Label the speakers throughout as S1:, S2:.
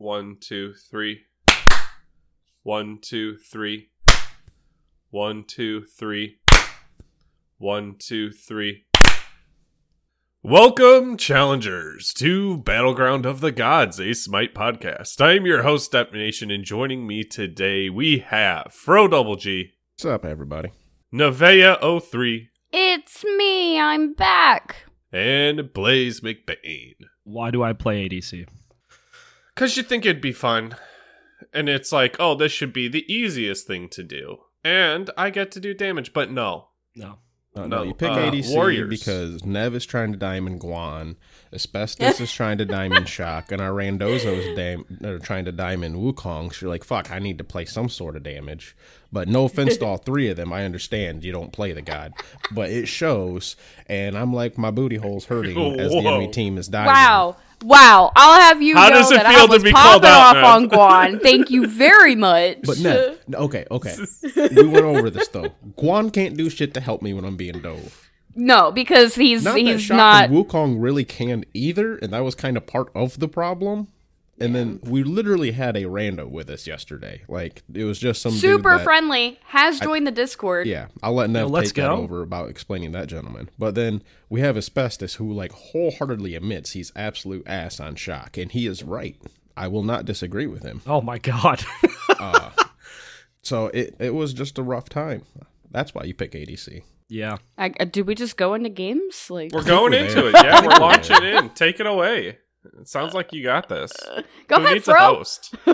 S1: One, two, three. One, two, three. One, two, three. One, two, three. Welcome, challengers, to Battleground of the Gods, a Smite podcast. I am your host, Step Nation, and joining me today we have Fro Double G,
S2: What's up, everybody?
S1: Nevea 03,
S3: It's me, I'm back.
S1: and Blaze McBain.
S4: Why do I play ADC?
S1: Because you think it'd be fun. And it's like, oh, this should be the easiest thing to do. And I get to do damage, but no.
S4: No.
S2: Uh,
S1: No,
S2: no, you pick
S1: uh,
S2: ADC
S1: Warriors.
S2: because Nev is trying to diamond Guan, Asbestos is trying to diamond Chaac, and our Randozo is dam- are trying to diamond Wukong. So you're like, fuck, I need to play some sort of damage. But no offense to all three of them, I understand you don't play the god, but it shows. And I'm like, my booty hole's hurting as the enemy team is dying.
S3: Wow. Wow. I'll have you
S1: How
S3: know
S1: does it
S3: that
S1: feel
S3: I
S1: to
S3: was
S1: be called
S3: popping
S1: out,
S3: off on Guan. Thank you very much.
S2: But Nev, okay, okay, we went over this though. Guan can't do shit to help me when I'm being dove.
S3: no, because he's
S2: not that
S3: he's
S2: Chaac
S3: not
S2: and Wukong really can either, and that was kind of part of the problem. And then we literally had a rando with us yesterday. Like it was just some dude
S3: super
S2: that-
S3: friendly. Has joined the Discord.
S2: Yeah, I'll let Nev
S4: let's
S2: take that over about explaining that gentleman. But then we have Asbestos, who like wholeheartedly admits he's absolute ass on Chaac, and he is right. I will not disagree with him.
S4: Oh my god.
S2: So it it was just a rough time. That's why you pick ADC.
S4: yeah.
S3: I, uh, do we just go into games? Like,
S1: We're going
S2: we're
S1: into
S2: there.
S1: it. Yeah, we're launching in. Take it away. It sounds like you got this.
S3: go
S1: Who
S3: ahead,
S1: needs a
S3: bro.
S1: host?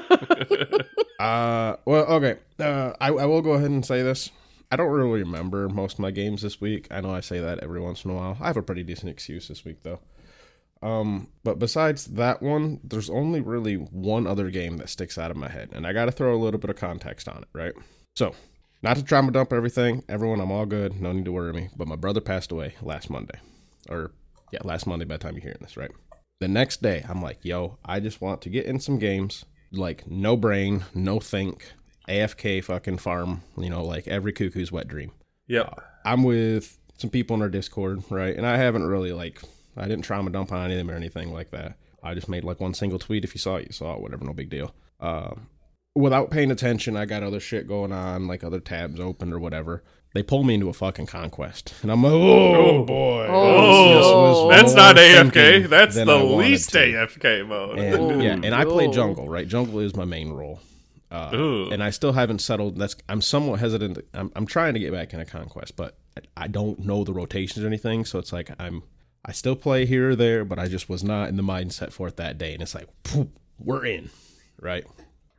S2: Uh, well, okay. Uh, I, I will go ahead and say this. I don't really remember most of my games this week. I know I say that every once in a while. I have a pretty decent excuse this week, though. Um, but besides that one, there's only really one other game that sticks out of my head, and I got to throw a little bit of context on it, right? So, not to trauma dump everything, everyone, I'm all good. No need to worry me. But my brother passed away last Monday, or yeah, last Monday by the time you're hearing this, right? The next day, I'm like, yo, I just want to get in some games, like no brain, no think, AFK fucking farm, you know, like every cuckoo's wet dream.
S1: Yep.
S2: I'm with some people in our Discord, right? And I haven't really like I didn't trauma dump on any of them or anything like that. I just made like one single tweet. If you saw it, you saw it. Whatever, no big deal. Uh, without paying attention, I got other shit going on, like other tabs open or whatever. They pull me into a fucking conquest, and I'm like, oh, boy,
S3: Oh,
S2: This was
S1: That's not AFK. That's the
S2: I
S1: least. AFK mode.
S2: And
S3: Ooh.
S2: yeah, and I play jungle, right? Jungle is my main role. Uh, and I still haven't settled. That's I'm somewhat hesitant. I'm I'm trying to get back into conquest, but I, I don't know the rotations or anything. So it's like I'm I still play here or there, but I just was not in the mindset for it that day. And it's like poof, we're in, right?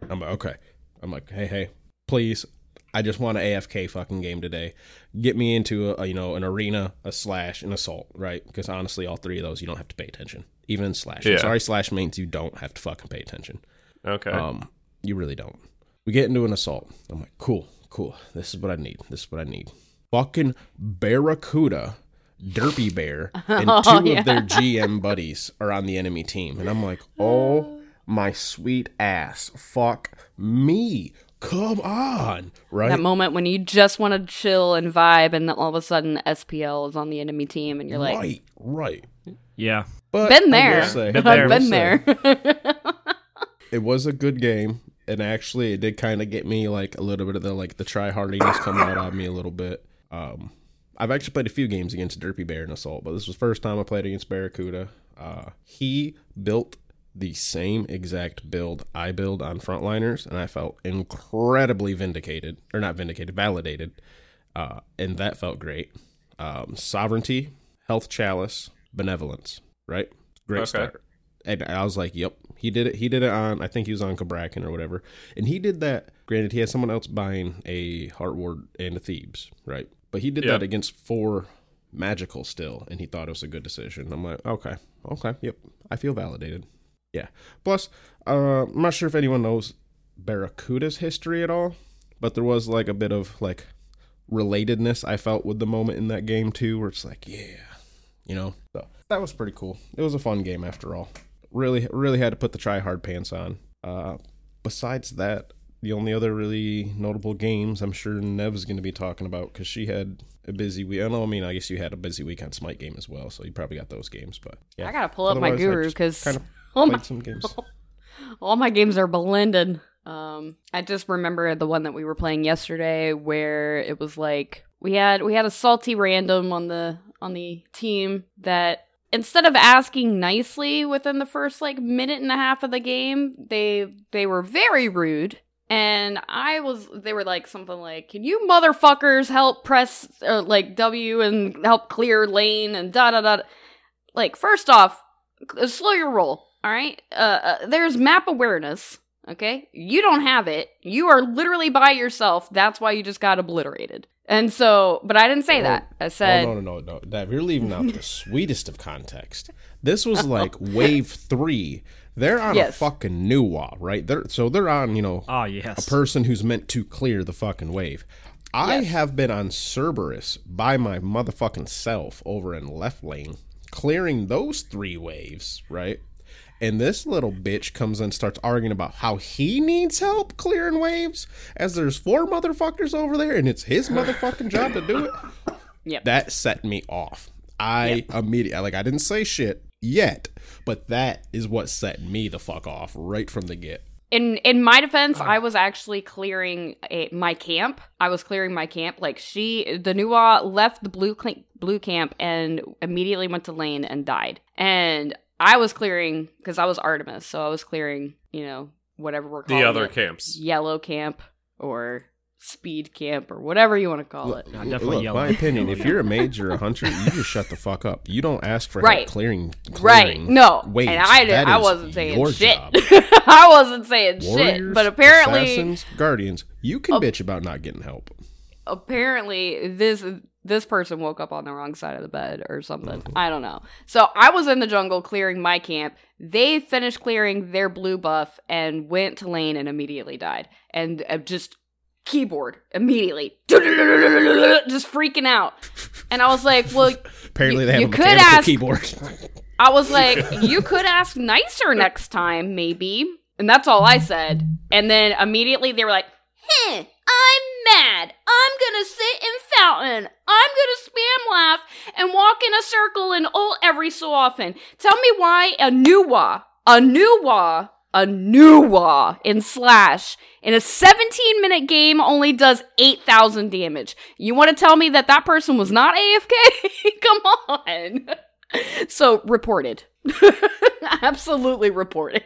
S2: I'm like okay. I'm like hey hey, please. I just want an AFK fucking game today. Get me into a, a, you know an arena, a slash, an assault, right? Because honestly, all three of those you don't have to pay attention. Even in slash.
S1: Yeah.
S2: sorry, slash means you don't have to fucking pay attention.
S1: okay.
S2: Um, you really don't. We get into an assault. I'm like, cool, cool. This is what I need. This is what I need. Fucking Barracuda, Derpy Bear, and two
S3: Oh, yeah.
S2: of their GM buddies are on the enemy team. And I'm like, oh my sweet ass. Fuck me. Come on. Right?
S3: That moment when you just want to chill and vibe, and then all of a sudden SPL is on the enemy team, and you're like,
S2: right, right.
S4: Yeah.
S2: But
S3: been there.
S2: say-
S4: Been
S2: I
S4: there.
S3: I've been there.
S2: it was a good game and actually it did kind of get me like a little bit of the like the try hardiness come out of me a little bit um i've actually played a few games against derpy bear and assault but this was the first time i played against barracuda uh he built the same exact build i build on frontliners and i felt incredibly vindicated or not vindicated validated uh and that felt great um sovereignty health chalice benevolence right great
S1: Okay.
S2: start and I was like, "Yep, he did it. He did it on. I think he was on Cabrakan or whatever, and he did that. Granted, he had someone else buying a Heart Ward and a Thebes, right? But he did
S1: Yep.
S2: that against four magical still, and he thought it was a good decision. I'm like, okay, okay, yep, I feel validated. Yeah. Plus, uh, I'm not sure if anyone knows Barracuda's history at all, but there was like a bit of like relatedness I felt with the moment in that game too, where it's like, yeah, you know. So that was pretty cool. It was a fun game after all. Really, really had to put the try hard pants on. Uh, besides that, the only other really notable games I'm sure Nev's going to be talking about because she had a busy week. I know, I mean, I guess you had a busy week on Smite game as well, so you probably got those games. But yeah,
S3: I gotta pull up my
S2: Otherwise, I
S3: guru because
S2: kind of
S3: oh
S2: played
S3: my,
S2: some games.
S3: All my games are blended. Um, I just remember the one that we were playing yesterday where it was like we had we had a salty random on the on the team that instead of asking nicely within the first like minute and a half of the game, they they were very rude. And I was, they were like something like, "Can you motherfuckers help press uh, like W and help clear lane and da da da." Like, first off, slow your roll. All right, uh, uh, there's map awareness. Okay, you don't have it. You are literally by yourself. That's why you just got obliterated. And so, but I didn't say
S2: Oh,
S3: that. I said,
S2: oh no no no no! Dave, you're leaving out the sweetest of context. This was like wave three. They're on a fucking new wall, right? They're so they're on you know
S4: Oh
S2: a person who's meant to clear the fucking wave. I
S3: Yes.
S2: have been on Cerberus by my motherfucking self over in left lane, clearing those three waves, right? And this little bitch comes and starts arguing about how he needs help clearing waves, as there's four motherfuckers over there, and it's his motherfucking job to do it.
S3: Yep.
S2: That set me off. I immediately like I didn't say shit yet, but that is what set me the fuck off right from the get.
S3: in in my defense, I was actually clearing a, my camp. I was clearing my camp. Like she, the Nuwa left the blue cl- blue camp and immediately went to lane and died. And I was clearing because I was Artemis, so I was clearing, you know, whatever we're calling
S1: The other
S3: it.
S1: camps.
S3: yellow camp or speed camp or whatever you want to call it.
S4: Yeah, definitely
S2: Look,
S4: yellow.
S2: my opinion, if you're a mage or a hunter, you just shut the fuck up. You don't ask for
S3: Right.
S2: help clearing,
S3: Right? No,
S2: Wait,
S3: and I did,
S2: That
S3: I wasn't saying shit. I wasn't saying shit. But apparently,
S2: assassins, guardians, you can bitch about not getting help.
S3: apparently this this person woke up on the wrong side of the bed or something. I don't know. So I was in the jungle clearing my camp. They finished clearing their blue buff and went to lane and immediately died. And uh, just keyboard immediately, just freaking out. And I was like, "Well,
S2: Apparently,
S3: You-
S2: they have
S3: you
S2: a
S3: could ask-
S2: keyboard.
S3: I was like, you could ask nicer next time, maybe. And that's all I said. And then immediately they were like, Heh, I'm mad. I'm gonna sit in fountain. I'm gonna spam laugh and walk in a circle and ult every so often. Tell me why a new Nuwa, a new Nuwa, a new Nuwa in Slash in a 17 minute game only does 8,000 damage. You want to tell me that that person was not AFK? Come on. So reported. Absolutely reported.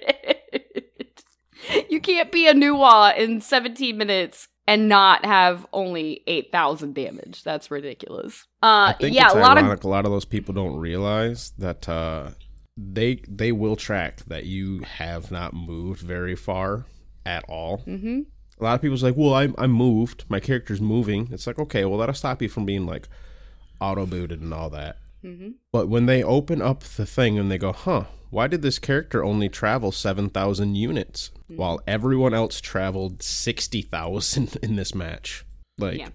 S3: you can't be a new Nuwa in 17 minutes and not have only 8,000 damage. That's ridiculous. Uh
S2: I
S3: yeah, a lot of
S2: a lot of those people don't realize that uh, they they will track that you have not moved very far at all.
S3: Mhm.
S2: A lot of people's like, "Well, I'm I'm moved. My character's moving." It's like, okay, well, that'll stop you from being like auto booted and all that.
S3: Mhm.
S2: But when they open up the thing and they go, "Huh, why did this character only travel seven thousand units
S3: Mm-hmm.
S2: while everyone else traveled sixty thousand in this match?" Like,
S3: Yeah.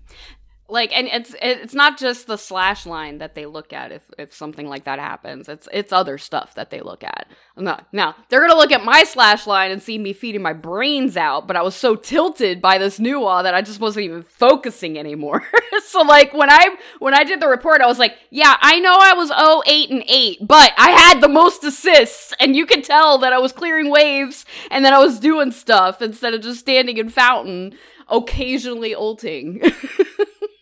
S3: Like and it's it's not just the slash line that they look at if if something like that happens. It's it's other stuff that they look at. No now they're gonna look at my slash line and see me feeding my brains out but i was so tilted by this nuwa that i just wasn't even focusing anymore. So like when i when i did the report i was like yeah i know i was 08 and 8 but i had the most assists and you could tell that i was clearing waves and that i was doing stuff instead of just standing in fountain occasionally ulting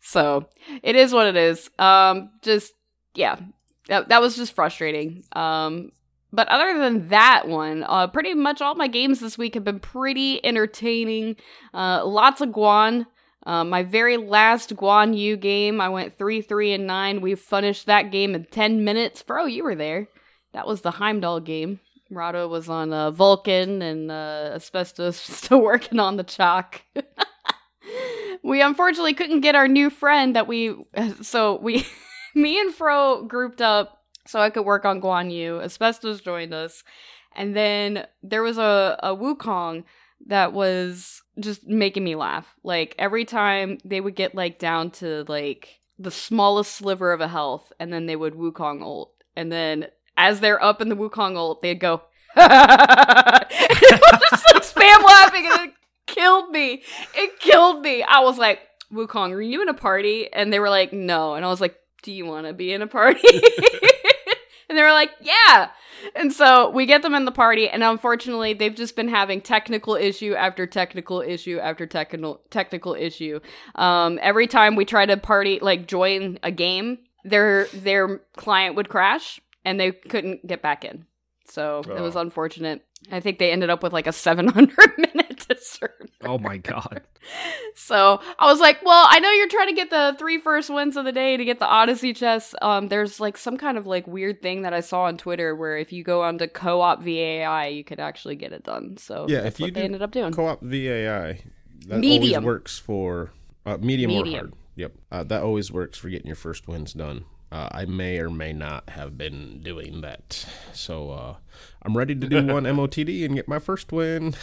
S3: so it is what it is. Um, just yeah, that, that was just frustrating. Um, but other than that one, uh, pretty much all my games this week have been pretty entertaining. Uh, lots of Guan. Uh, my very last Guan Yu game, I went three, three, and nine. We finished that game in ten minutes. Bro, you were there. That was the Heimdall game. Rado was on uh, Vulcan, and uh, Asbestos still working on the Chaac. we unfortunately couldn't get our new friend that we so we me and Fro grouped up so I could work on Guan Yu. Asbestos joined us. And then there was a, a Wukong that was just making me laugh. Like every time they would get like down to like the smallest sliver of a health, and then they would Wukong ult. And then as they're up in the Wukong ult, they'd go just like spam laughing and killed me. It killed me. I was like, Wukong, are you in a party? And they were like, no. And I was like, do you want to be in a party? And they were like, yeah. And so we get them in the party, and unfortunately, they've just been having technical issue after technical issue after technical technical issue. Um, every time we try to party, like join a game, their their client would crash, and they couldn't get back in. So it was
S1: Oh.
S3: unfortunate. I think they ended up with like a 700 minute dessert.
S4: Oh my god.
S3: So I was like, well, I know you're trying to get the three first wins of the day to get the Odyssey chest. Um, there's like some kind of like weird thing that I saw on Twitter where if you go onto co-op VAI, you could actually get it done. So
S2: Yeah,
S3: that's
S2: if you
S3: they
S2: do
S3: ended up doing.
S2: Co-op VAI. That
S3: Medium.
S2: always works for uh, medium, or hard. Yep, uh, that always works for getting your first wins done. Uh, I may or may not have been doing that, so uh, I'm ready to do one MOTD and get my first win.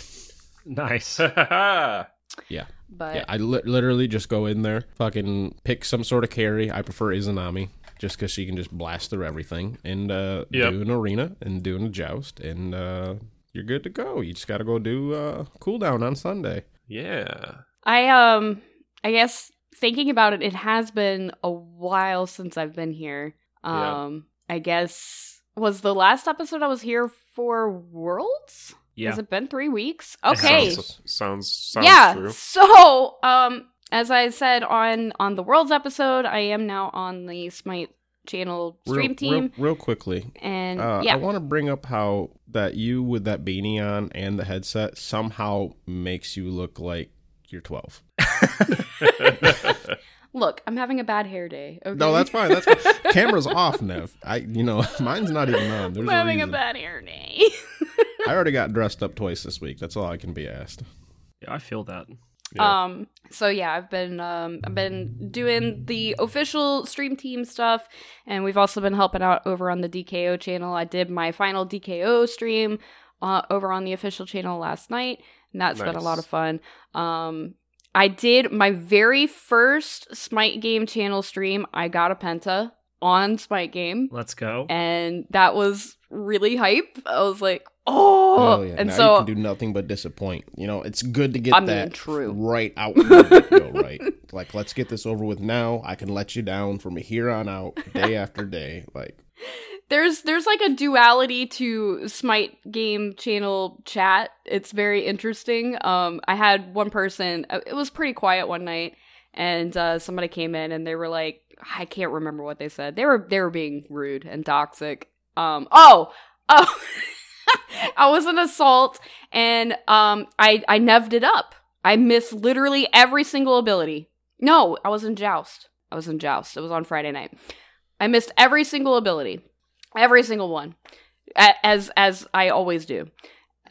S4: Nice.
S1: yeah.
S3: but
S2: Yeah, I li- literally just go in there, fucking pick some sort of carry. I prefer Izanami just because she can just blast through everything and uh,
S1: Yep.
S2: do an arena and do a joust, and uh, you're good to go. You just got to go do uh, cooldown on Sunday.
S1: Yeah.
S3: I um I guess thinking about it, it has been a while since I've been here.
S1: Yeah.
S3: Um I guess was the last episode I was here for Worlds?
S4: Yeah.
S3: Has it been three weeks? Okay.
S1: Sounds, sounds, sounds
S3: yeah.
S1: true.
S3: So, um, as I said on on the Worlds episode, I am now on the Smite channel stream
S2: real,
S3: team,
S2: real, real quickly.
S3: and
S2: Uh,
S3: yeah,
S2: I want to bring up how that you with that beanie on and the headset somehow makes you look like you're 12.
S3: look, I'm having a bad hair day. Okay?
S2: No, that's fine. That's fine. Camera's off, Nev. I, you know, mine's not even on. There's
S3: I'm having a
S2: reason.
S3: bad hair day.
S2: I already got dressed up twice this week. That's all I can be asked.
S4: Yeah, I feel that.
S1: Yeah.
S3: Um, so yeah, I've been um I've been doing the official stream team stuff, and we've also been helping out over on the DKO channel. I did my final DKO stream uh, over on the official channel last night, and that's been a lot of fun. Um, I did my very first Smite Game channel stream. I got a penta on Smite Game,
S4: Let's go.
S3: and that was really hype. I was like, oh,
S2: Oh, yeah.
S3: and
S2: now
S3: so
S2: you can do nothing but disappoint. You know, it's good to get
S3: I mean,
S2: that
S3: true.
S2: right out. right? Like, let's get this over with now. I can let you down from here on out, day after day. Like,
S3: there's there's like a duality to smite game channel chat it's very interesting um i had one person uh, it was pretty quiet one night and uh somebody came in and they were like i can't remember what they said they were they were being rude and toxic um oh oh i was an assault and um i i neved it up. I missed literally every single ability. No i was in joust. I was in joust. It was on friday night. I missed every single ability. Every single one. As as i always do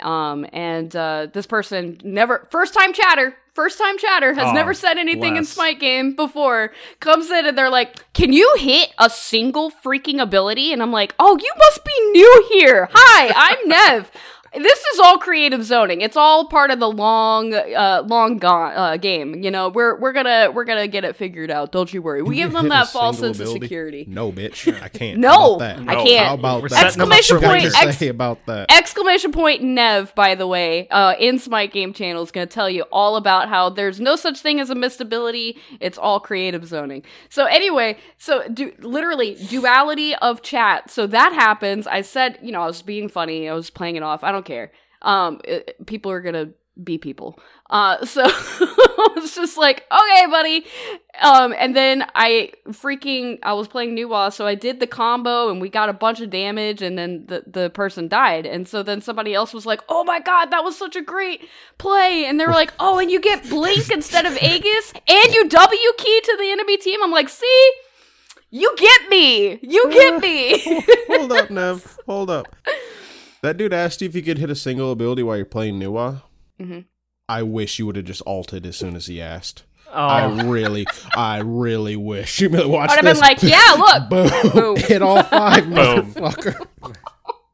S3: um and uh this person never first time chatter first time chatter has
S4: Oh,
S3: never said anything in
S4: bless.
S3: smite game before comes in and they're like can you hit a single freaking ability? And i'm like oh you must be new here. Hi i'm nev this is all creative zoning. It's all part of the long, uh, long gone uh, game. You know, we're we're gonna we're gonna get it figured out. Don't you worry. We give them that false
S2: single
S3: sense of security.
S2: no, bitch, I can't.
S3: No,
S2: How about that?
S3: I
S1: No.
S3: can't.
S2: How about
S4: We're
S2: that?
S4: setting them up
S3: Exclamation
S4: for
S2: What you
S3: point, ex-
S2: say about that?
S3: Exclamation point Nev, by the way, uh, in Smite Game Channel is going to tell you all about how there's no such thing as a missed ability. It's all creative zoning. So anyway, so du- literally duality of chat. So that happens. I said, you know, I was being funny. I was playing it off. I don't care. Um, it- people are gonna be people. Uh, so it's just like, okay, buddy. Um, and then I freaking I was playing Nuwa, so I did the combo and we got a bunch of damage, and then the the person died, and so then somebody else was like, oh my god, that was such a great play, and they were like, oh, and you get blink instead of Aegis, and you W key to the enemy team. I'm like, see. You get me. You get me.
S2: Hold up, Nev. Hold up. That dude asked you if you could hit a single ability while you're playing Nuwa.
S3: Mhm.
S2: I wish you would have just alted as soon as he asked.
S4: Oh,
S2: I really, I really wish you would watch
S3: I would have been like, yeah, look.
S2: Boom.
S3: Boom.
S2: Hit all five,
S1: Boom.
S2: motherfucker.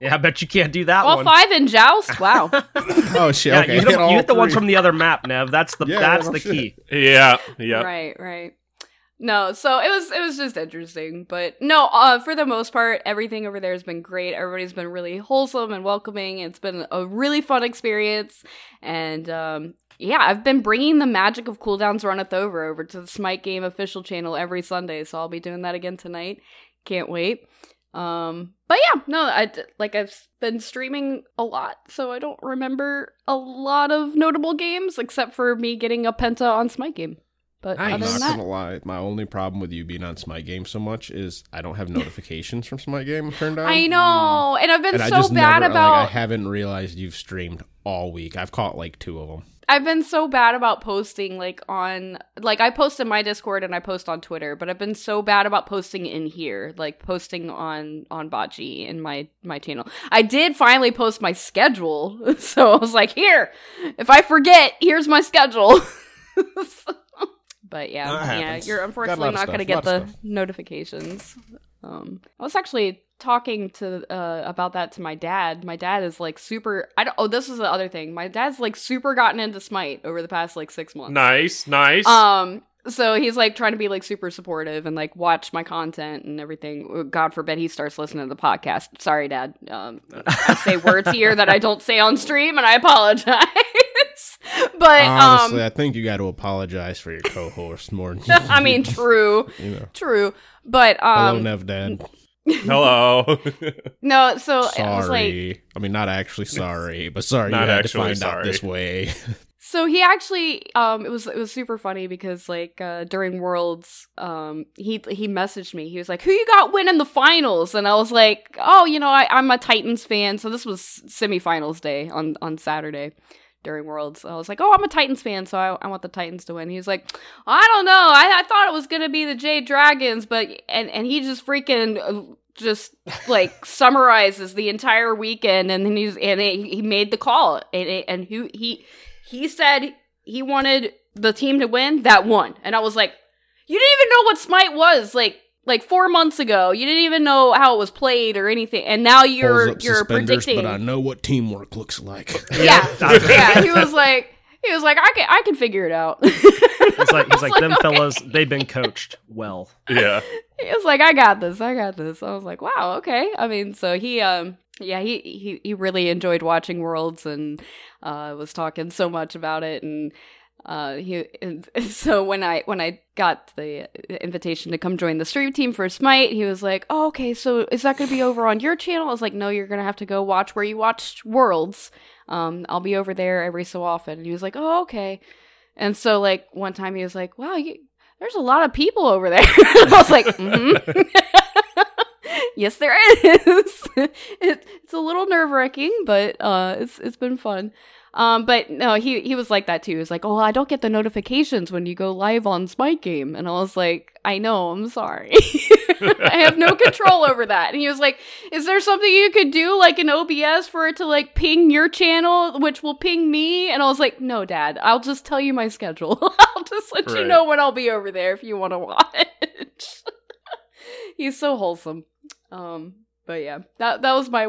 S4: yeah, I bet you can't do that
S3: All
S4: one.
S3: five in joust. Wow.
S2: Oh shit.
S4: Yeah,
S2: okay.
S4: you hit, them-
S2: all
S4: you hit the ones from the other map, Nev. That's the
S2: Yeah,
S4: that's the
S2: shit.
S4: key.
S1: Yeah. Yeah.
S3: Right, right. No, so it was it was just interesting, but no, uh, for the most part, everything over there has been great. Everybody's been really wholesome and welcoming. It's been a really fun experience, and um, yeah, I've been bringing the magic of cooldowns runneth over over to the Smite Game official channel every Sunday, so I'll be doing that again tonight. Can't wait. Um, but yeah, no, I like I've been streaming a lot, so I don't remember a lot of notable games except for me getting a penta on Smite game. But
S1: Nice.
S2: I'm
S3: than
S2: not
S3: that,
S2: gonna lie. My only problem with you being on Smite Game so much is I don't have notifications from Smite Game turned on.
S3: I know, and I've been
S2: and I
S3: so
S2: just
S3: bad
S2: never,
S3: about.
S2: Like, I haven't realized you've streamed all week. I've caught like two of them.
S3: I've been so bad about posting like on like I post in my Discord and I post on Twitter, but I've been so bad about posting in here, like posting on on Botchi in my my channel. I did finally post my schedule, so I was like, here, if I forget, here's my schedule. but yeah,
S2: That
S3: yeah,
S2: happens.
S3: you're unfortunately not going to get the notifications. Um, I was actually talking to uh about that to my dad. My dad is like super. I don't. Oh, this is the other thing. My dad's like super gotten into Smite over the past like six months.
S1: Nice, nice.
S3: Um. So he's like trying to be like super supportive and like watch my content and everything. God forbid he starts listening to the podcast. Sorry, Dad. Um, I say words here that I don't say on stream, and I apologize. but
S2: Honestly,
S3: um,
S2: I think you got to apologize for your co-host more. Than
S3: I mean, true,
S2: you know.
S3: true. But
S2: Hello,
S3: um,
S2: Nev Dad.
S1: Hello.
S3: no. So it was like
S2: Sorry. I mean, not actually sorry, but sorry
S1: Not
S2: you had to
S1: actually
S2: find out this way.
S3: So he actually, um, it was it was super funny because like uh, during Worlds, um, he he messaged me. He was like, "Who you got winning the finals?" And I was like, "Oh, you know, I, I'm a Titans fan." So this was semifinals day on on Saturday during Worlds. I was like, "Oh, I'm a Titans fan, so I, I want the Titans to win." He was like, "I don't know. I, I thought it was gonna be the Jade Dragons, but and and he just freaking." uh, just like summarizes the entire weekend and then he's and he he made the call and and who he he said he wanted the team to win that won and i was like you didn't even know what smite was like like four months ago you didn't even know how it was played or anything and now you're
S2: up
S3: you're predicting
S2: But I know what teamwork looks like.
S3: yeah yeah he was like he was like i can i can figure it out
S4: He's like, he's
S3: I was
S4: like, them
S3: okay.
S4: fellas, they've been coached well.
S1: yeah.
S3: he was like, I got this, I got this. I was like, wow, okay. I mean, so he, um, yeah, he he he really enjoyed watching Worlds and uh, was talking so much about it, and uh, he so when I when I got the invitation to come join the stream team for Smite, he was like, oh, okay, so is that going to be over on your channel? I was like, no, you're going to have to go watch where you watched Worlds. Um, I'll be over there every so often. And he was like, oh, okay. And so like one time he was like, wow, you, there's a lot of people over there. I was like, mm-hmm. yes, there is. it, it's a little nerve wracking, but uh, it's it's been fun. Um, but no, he he was like that too. He was like, "Oh, I don't get the notifications when you go live on Smite Game," and I was like, "I know, I'm sorry, I have no control over that." And he was like, "Is there something you could do, like an OBS, for it to like ping your channel, which will ping me?" And I was like, "No, Dad, I'll just tell you my schedule. I'll just let you know when I'll be over there if you want to watch." He's so wholesome. Um, but yeah, that that was my,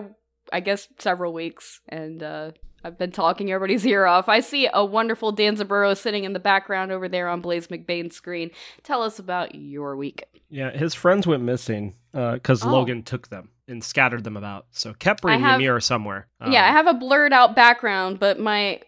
S3: I guess, several weeks, and uh, I've been talking everybody's ear off. I see a wonderful Danzaburo sitting in the background over there on Blaze McBain's screen. Tell us about your week.
S4: Yeah, his friends went missing because
S3: Oh.
S4: Logan took them and scattered them about. So Khepri
S3: I
S4: and
S3: have-
S4: Ymir are somewhere. Um,
S3: yeah, I have a blurred out background, but my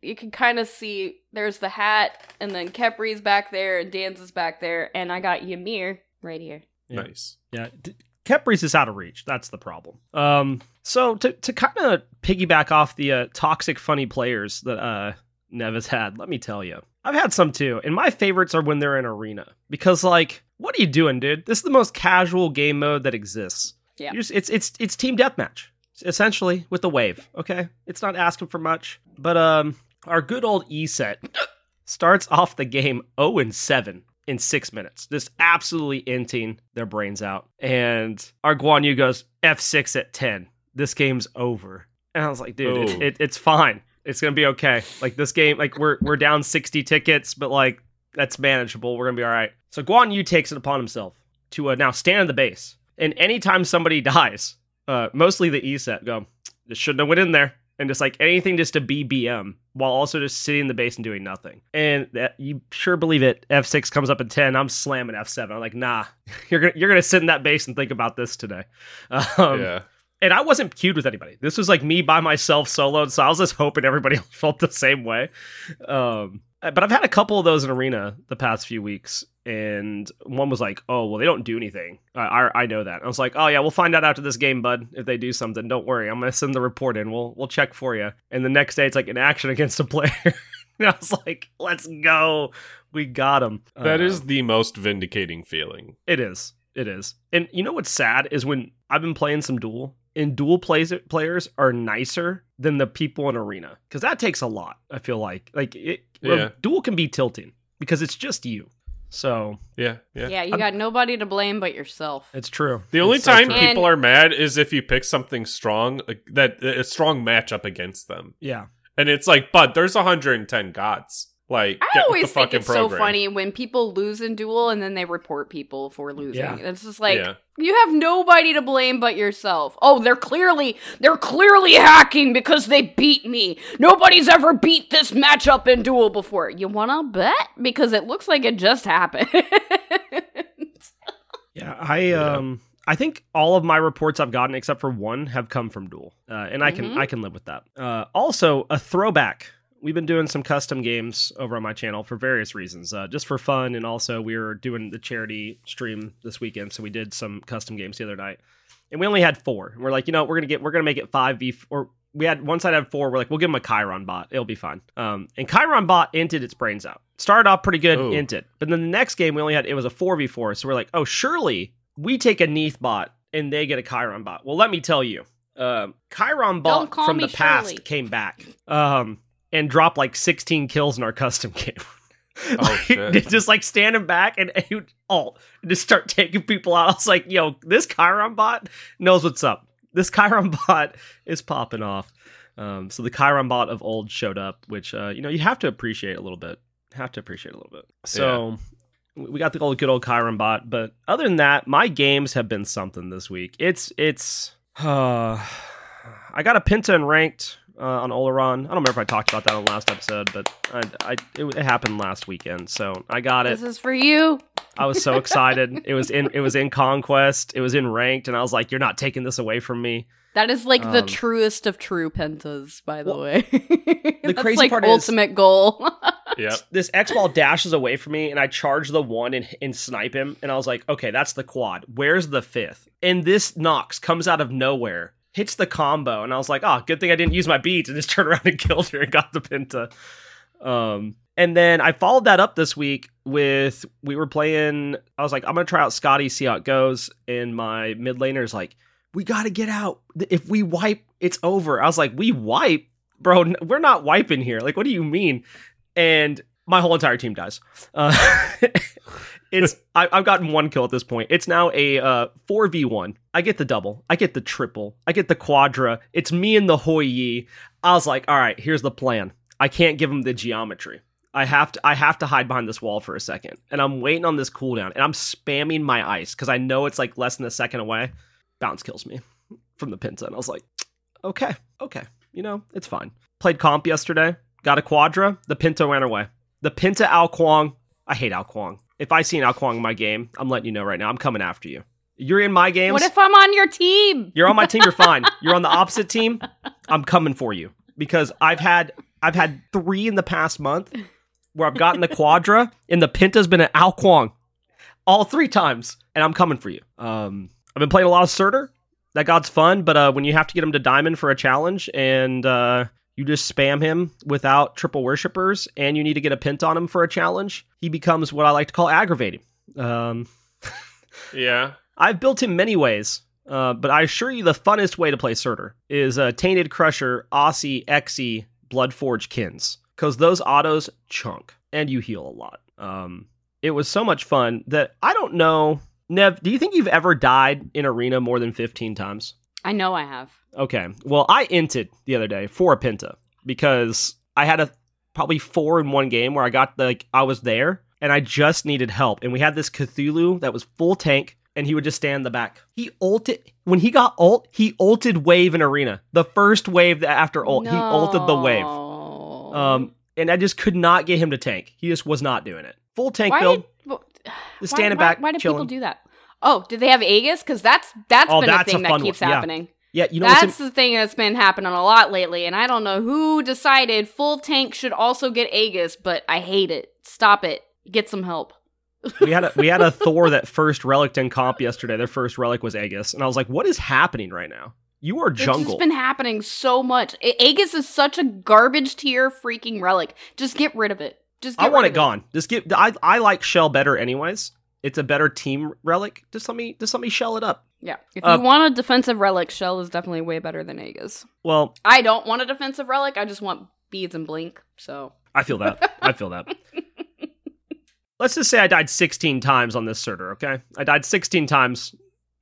S3: you can kind of see there's the hat, and then Khepri's back there, and Dan's back there, and I got Ymir right here.
S4: Yeah.
S1: Nice.
S4: Yeah, D- Khepri's is out of reach. That's the problem. Um, so to to kind of piggyback off the uh, toxic funny players that uh Nev has had, let me tell you, I've had some too, and my favorites are when they're in arena because like, what are you doing, dude? This is the most casual game mode that exists.
S3: Yeah.
S4: Just- it's it's it's team deathmatch essentially with the wave. Okay, it's not asking for much, but um, our good old E set starts off the game 0 and 7 in six minutes, just absolutely inting their brains out. And our Guan Yu goes F6 at 10. This game's over. And I was like, dude, it,
S1: Oh.
S4: it, it's fine. It's gonna be okay. Like this game, like we're we're down 60 tickets, but like that's manageable. We're gonna be all right. So Guan Yu takes it upon himself to uh, now stand in the base. And anytime somebody dies, uh, mostly the E set go, this shouldn't have went in there. And just like anything just to BBM while also just sitting in the base and doing nothing. And that you sure believe it, F6 comes up at 10, I'm slamming F7. I'm like, nah, you're gonna you're gonna sit in that base and think about this today. Um,
S1: yeah.
S4: And I wasn't queued with anybody. This was like me by myself soloed, so I was just hoping everybody felt the same way. Um, Uh, But I've had a couple of those in arena the past few weeks, and one was like, "Oh, well, they don't do anything." I I, I know that. I was like, "Oh yeah, we'll find out after this game, bud. If they do something, don't worry. I'm gonna send the report in. We'll we'll check for you." And the next day, it's like an action against a player. and I was like, "Let's go, we got him."
S1: That is the most vindicating feeling.
S4: It is. It is. And you know what's sad is when I've been playing some duel, and dual plays players are nicer than the people in arena because that takes a lot. I feel like like it.
S1: Yeah.
S4: Duel can be tilting because it's just you. So
S1: Yeah, yeah.
S3: Yeah, you
S4: I'm-
S3: got nobody to blame but yourself.
S4: it's true.
S1: The only
S4: It's so
S1: time.
S3: And-
S1: people are mad is if you pick something strong, like, that a strong matchup against them,
S4: yeah,
S1: and it's like, but there's 110 gods. Like,
S3: I
S1: get
S3: always
S1: the
S3: think it's
S1: program.
S3: so funny when people lose in duel and then they report people for losing.
S4: Yeah.
S3: It's just like
S1: Yeah.
S3: you have nobody to blame but yourself. Oh, they're clearly they're clearly hacking because they beat me. Nobody's ever beat this matchup in duel before. You wanna bet? Because it looks like it just happened.
S4: yeah. I
S1: Yeah.
S4: um I think all of my reports I've gotten except for one have come from duel, uh, and I can
S3: Mhm.
S4: I can live with that. Uh, also, a throwback. We've been doing some custom games over on my channel for various reasons, uh, just for fun, and also we were doing the charity stream this weekend, so we did some custom games the other night, and we only had four. And we're like, you know, we're gonna get we're gonna make it five v or we had one side had four. We're like, we'll give him a Chiron bot, it'll be fine. Um, and Chiron bot inted its brains out. Started off pretty good,
S1: Ooh.
S4: inted, but then the next game we only had it was a four v four, so we're like, oh, surely we take a Neith bot and they get a Chiron bot. Well, let me tell you, um, Chiron bot from
S3: me
S4: the past came back um, and drop like 16 kills in our custom game.
S1: Oh,
S4: Like,
S1: shit.
S4: just like standing back and, and he would alt and just start taking people out. I was like, yo, this Chiron bot knows what's up. This Chiron bot is popping off. Um, so the Chiron bot of old showed up, which uh, you know you have to appreciate a little bit. Have to appreciate a little bit. So we got the old good old Chiron bot, but other than that, my games have been something this week. It's it's. Uh, I got a Penta and ranked uh, on Olorun. I don't remember if I talked about that on the last episode, but I, I it, it happened last weekend, so I got it.
S3: this is for you.
S4: I was so excited. it was in it was in conquest. It was in ranked, and I was like, "You're not taking this away from me."
S3: That is like the
S4: Um,
S3: truest of true pentas, by the
S4: Well,
S3: way. That's
S4: crazy
S3: like
S4: part is-
S3: ultimate goal.
S1: Yep.
S4: This X ball dashes away from me, and I charge the one and, and snipe him. And I was like, "Okay, that's the quad. Where's the fifth? And this Nox comes out of nowhere, hits the combo, and I was like, "Oh, good thing I didn't use my beats and just turned around and killed her and got the Penta." Um, and then I followed that up this week with we were playing. I was like, I'm gonna try out Skadi, see how it goes. And my mid laner's like, we gotta get out. If we wipe, it's over. I was like, we wipe, bro. We're not wiping here. Like, what do you mean? And my whole entire team dies. Uh, it's I, I've gotten one kill at this point. It's now a uh, four v one. I get the double. I get the triple. I get the quadra. It's me and the Hou Yi. I was like, all right, here's the plan. I can't give him the geometry. I have to I have to hide behind this wall for a second. And I'm waiting on this cooldown and I'm spamming my ice because I know it's like less than a second away. Bounce kills me from the Penta. And I was like, okay, okay. You know, it's fine. Played comp yesterday, got a quadra, the Penta ran away. The Penta Ao Kuang. I hate Ao Kuang. If I see an Ao Kuang in my game, I'm letting you know right now. I'm coming after you. You're in my games.
S3: what if I'm on your team?
S4: You're on my team. You're fine. You're on the opposite team. I'm coming for you because I've had I've had three in the past month where I've gotten the quadra and the Penta's been an Ao Kuang all three times, and I'm coming for you. Um, I've been playing a lot of Surtur. That god's fun, but uh, when you have to get him to diamond for a challenge and uh, you just spam him without triple worshippers, and you need to get a pint on him for a challenge, he becomes what I like to call aggravating. Um,
S1: Yeah.
S4: I've built him many ways, uh, but I assure you the funnest way to play Surtur is uh, Tainted Crusher, Aussie, Xe, Bloodforge Qin's. Because those autos chunk and you heal a lot. Um, it was so much fun that I don't know. Nev, do you think you've ever died in arena more than 15 times?
S3: I know I have.
S4: Okay. Well, I inted the other day for a Penta because I had a probably four in one game where I got the, like I was there and I just needed help. And we had this Cthulhu that was full tank and he would just stand in the back. He ulted when he got ult, he ulted wave in arena. The first wave that after ult, he ulted the wave. Um and I just could not get him to tank. He just was not doing it. Full tank
S3: why
S4: build,
S3: did,
S4: just
S3: why-
S4: standing
S3: why-
S4: back,
S3: Why, do people do that? Oh, did they have Aegis? Because that's that's
S4: Oh,
S3: been
S4: that's
S3: a
S4: a
S3: thing that keeps
S4: one,
S3: happening.
S4: Yeah, you know
S3: That's the thing that's been happening a lot lately, and I don't know who decided full tank should also get Aegis, but I hate it. Stop it. Get some help.
S4: we had a we had a Thor that first relic in comp yesterday. Their first relic was Aegis, and I was like, "What is happening right now? You are jungle."
S3: It's been happening so much. A- Aegis is such a garbage tier freaking relic. Just get rid of it. Just get
S4: I want it
S3: of
S4: gone. Just get. I I like Shell better, anyways. It's a better team relic. Just let me just let me shell it up.
S3: Yeah. If
S4: Uh,
S3: you want a defensive relic, Shell is definitely way better than Aegis.
S4: Well,
S3: I don't want a defensive relic. I just want beads and blink. So
S4: I feel that. I feel that. Let's just say I died 16 times on this Surtur, okay? I died 16 times.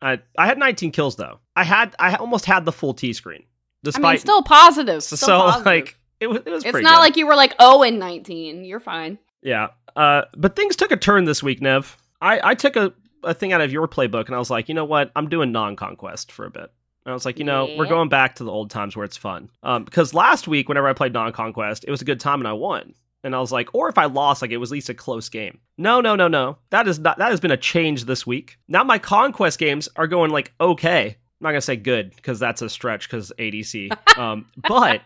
S4: I I had 19 kills though. I had I almost had the full T screen. Despite
S3: I mean, still positive.
S4: so,
S3: positive.
S4: like it was it was
S3: it's not
S4: good.
S3: like you were like oh and nineteen. You're fine.
S4: Yeah. Uh, but things took a turn this week, Nev. I, I took a, a thing out of your playbook and I was like, you know what? I'm doing non conquest for a bit. And I was like, you know, we're going back to the old times where it's fun. Um, because last week, whenever I played non conquest, it was a good time and I won. And I was like, or if I lost, like it was at least a close game. No, no, no, no. That is not. That has been a change this week. Now my conquest games are going like okay. I'm not gonna say good because that's a stretch because ADC. Um, but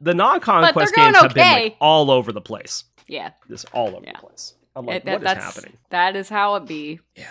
S4: the non-conquest games have been like all over the place
S3: Yeah,
S4: just all over
S3: Yeah.
S4: the place. I'm like,
S3: It- that-
S4: what is
S3: that's
S4: happening?
S3: that is how it be.
S4: Yeah.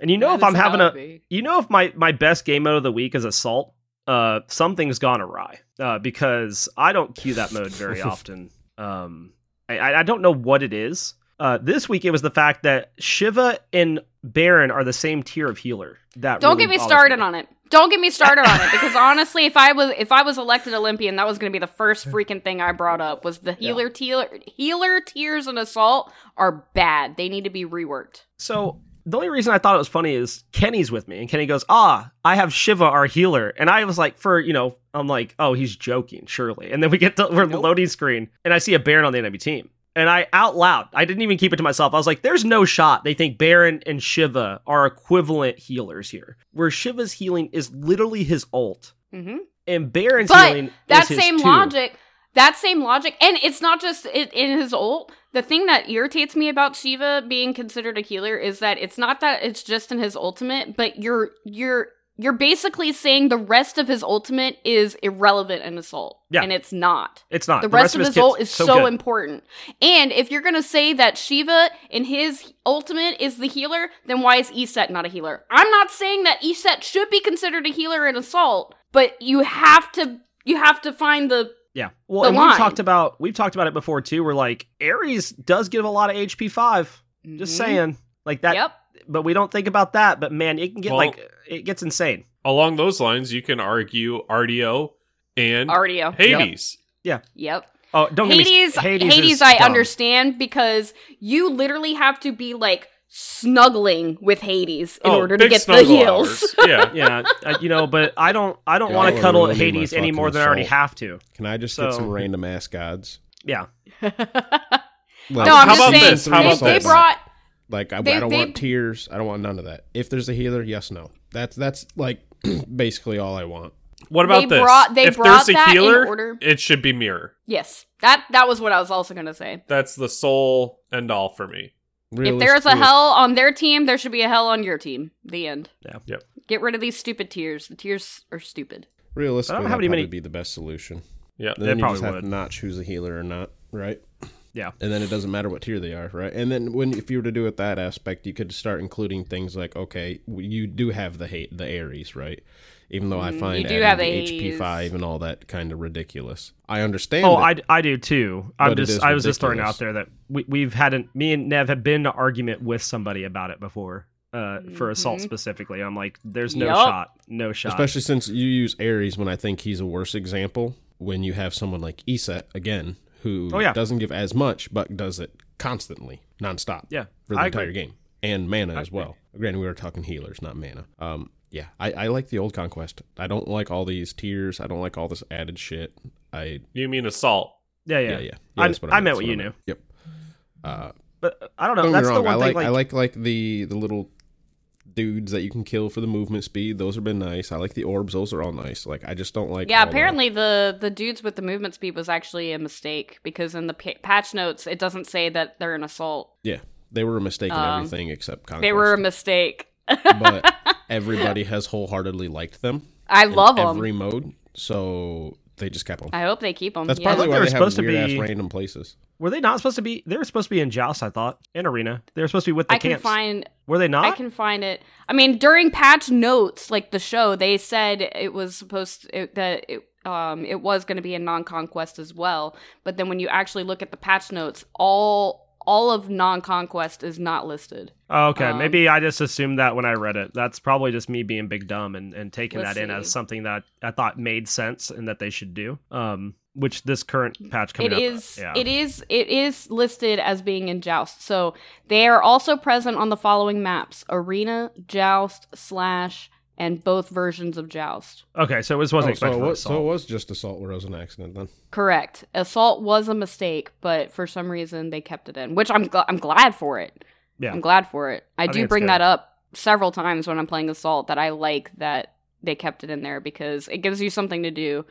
S4: And you know,
S3: That
S4: if I'm having a,
S3: be.
S4: you know, if my my best game mode of the week is assault, uh, something's gone awry. Uh, because I don't queue that mode very often. Um, I I I don't know what it is. Uh, this week it was the fact that Shiva and Baron are the same tier of healer. That
S3: Don't
S4: really
S3: get me started
S4: me.
S3: on it. Don't get me started on it because honestly, if I was if I was elected Olympian, that was going to be the first freaking thing I brought up. Was the healer tier healer tiers and assault are bad. They need to be reworked.
S4: So the only reason I thought it was funny is Kenny's with me, and Kenny goes, "Ah, I have Shiva, our healer," and I was like, for you know, I'm like, "Oh, he's joking, surely." And then we get to we're the loading screen, and I see a Baron on the enemy team, and I out loud, I didn't even keep it to myself. I was like, "There's no shot they think Baron and Shiva are equivalent healers here, where Shiva's healing is literally his ult,
S3: hmm
S4: and Baron's
S3: But
S4: healing
S3: That
S4: is his
S3: same
S4: two.
S3: logic. That same logic, and it's not just it, in his ult. The thing that irritates me about Shiva being considered a healer is that it's not that it's just in his ultimate, but you're you're you're basically saying the rest of his ultimate is irrelevant in assault,
S4: Yeah.
S3: and it's not.
S4: It's not
S3: the rest, of his,
S4: kit's
S3: ult is so,
S4: good.
S3: important. And if you're gonna say that Shiva in his ultimate is the healer, then why is Eset not a healer? I'm not saying that Eset should be considered a healer in assault, but you have to you have to find the
S4: Yeah. Well,
S3: the
S4: and
S3: line.
S4: we've talked about we've talked about it before too. Where like Ares does give a lot of HP five. Just
S3: Mhm.
S4: saying, like that.
S3: Yep.
S4: But we don't think about that. But man, it can get
S1: Well-
S4: like it gets insane.
S1: Along those lines, you can argue RDO and
S3: Ardio.
S1: Hades. Yeah.
S3: Yep.
S4: Oh, don't get me
S3: Hades,
S4: st-
S3: Hades,
S4: Hades, is
S3: I
S4: dumb.
S3: understand because you literally have to be like snuggling with Hades in
S1: Oh,
S3: order to get the
S1: snuggle
S3: heals.
S1: Yeah.
S4: Yeah, uh, you know, but I don't. I don't
S2: Yeah,
S4: want to cuddle
S2: really
S4: Hades any more than I already have to.
S2: Can I just
S4: So-
S2: get some random ass gods?
S4: Yeah.
S3: no, I'm
S1: How
S3: just
S1: about
S3: saying
S1: this? How
S3: they,
S1: about
S3: they brought
S2: Like I,
S3: They-
S2: I don't
S3: they-
S2: want tiers. I don't want none of that. If there's a healer, yes, no. That's that's like basically all I want.
S1: What about
S3: They
S1: this?
S3: brought- they
S1: if
S3: brought
S1: there's a
S3: that in
S1: healer,
S3: order-
S1: it should be mirror.
S3: yes. That that was what I was also gonna say.
S1: That's the sole end all for me.
S3: If there's a hell on their team, there should be a hell on your team. The end.
S4: Yeah.
S1: Yep.
S3: Get rid of these stupid tiers. The tiers are stupid.
S2: realistically,
S4: I don't have
S2: that'd
S4: any
S2: probably
S4: many-
S2: be the best solution.
S1: Yeah.
S2: Then you
S4: probably
S2: just have
S4: would.
S2: to not choose a healer or not, right?
S4: Yeah.
S2: And then it doesn't matter what tier they are, right? And then when if you were to do it that aspect, you could start including things like, okay, you do have the hate the Ares, right? Even though I
S3: Mm,
S2: find
S3: you do have
S2: the HP five and all that kind of ridiculous. I understand.
S4: Oh,
S2: it.
S4: I, I do too. I'm just I was just throwing out there that we we've had an, me and Nev have been in an argument with somebody about it before. Uh, for assault
S3: Mhm.
S4: specifically, I'm like, there's no
S3: Yup.
S4: shot, no shot.
S2: Especially since you use Ares when I think he's a worse example when you have someone like Eset again who
S4: Oh, yeah.
S2: doesn't give as much but does it constantly, nonstop.
S4: yeah,
S2: For the
S4: I
S2: entire
S4: agree.
S2: game. And mana
S4: I
S2: as
S4: agree.
S2: well. Granted we were talking healers, not mana. Um yeah, I, I like the old conquest. I don't like all these tiers. I don't like all this added shit. I
S1: You mean assault?
S4: Yeah,
S2: yeah,
S4: yeah.
S2: yeah.
S4: I-
S2: that's
S4: I meant
S2: that's
S4: what you
S2: meant. Yep. Uh
S4: But uh, I don't know.
S2: don't
S4: That's
S2: me
S4: the one
S2: I
S4: thing.
S2: like,
S4: Like,
S2: I like like the the little dudes that you can kill for the movement speed. Those have been nice. I like the orbs. Those are all nice. Like I just don't like
S3: Yeah, apparently the the dudes with the movement speed was actually a mistake because in the pa- patch notes it doesn't say that they're an assault.
S2: Yeah, they were a mistake in
S3: Um,
S2: everything except conquest.
S3: They were a mistake.
S2: but everybody has wholeheartedly liked them.
S3: I love them.
S2: every mode. So they just kept them.
S3: I hope they keep them.
S2: That's
S3: yeah.
S2: partly
S4: they
S2: why
S4: were
S2: they have
S4: supposed to
S2: weird ass
S4: be-
S2: random places.
S4: Were they not supposed to be? They were supposed to be in Joust, I thought, in Arena. They were supposed to be with the
S3: I can
S4: camps.
S3: find
S4: were they not?
S3: I can find it. I mean, during patch notes, like the show, they said it was supposed it, that it um it was going to be a non-conquest as well. But then when you actually look at the patch notes, all all of non-conquest is not listed.
S4: Oh, okay,
S3: Um,
S4: maybe I just assumed that when I read it. That's probably just me being big dumb and, and taking that in as something that I thought made sense and that they should do. Um, which this current patch coming
S3: It
S4: up,
S3: is
S4: yeah.
S3: it is it is listed as being in Joust. So they are also present on the following maps: Arena, Joust, Slash, and both versions of Joust.
S4: Okay, so it was wasn't
S2: Oh, so, it was, so it was just assault where it was an accident then.
S3: Correct. Assault was a mistake, but for some reason they kept it in, which I'm gl- I'm glad for it.
S4: Yeah.
S3: I'm glad for it. I,
S4: think
S3: do bring
S4: good.
S3: that up several times when I'm playing Assault that I like that they kept it in there because it gives you something to do.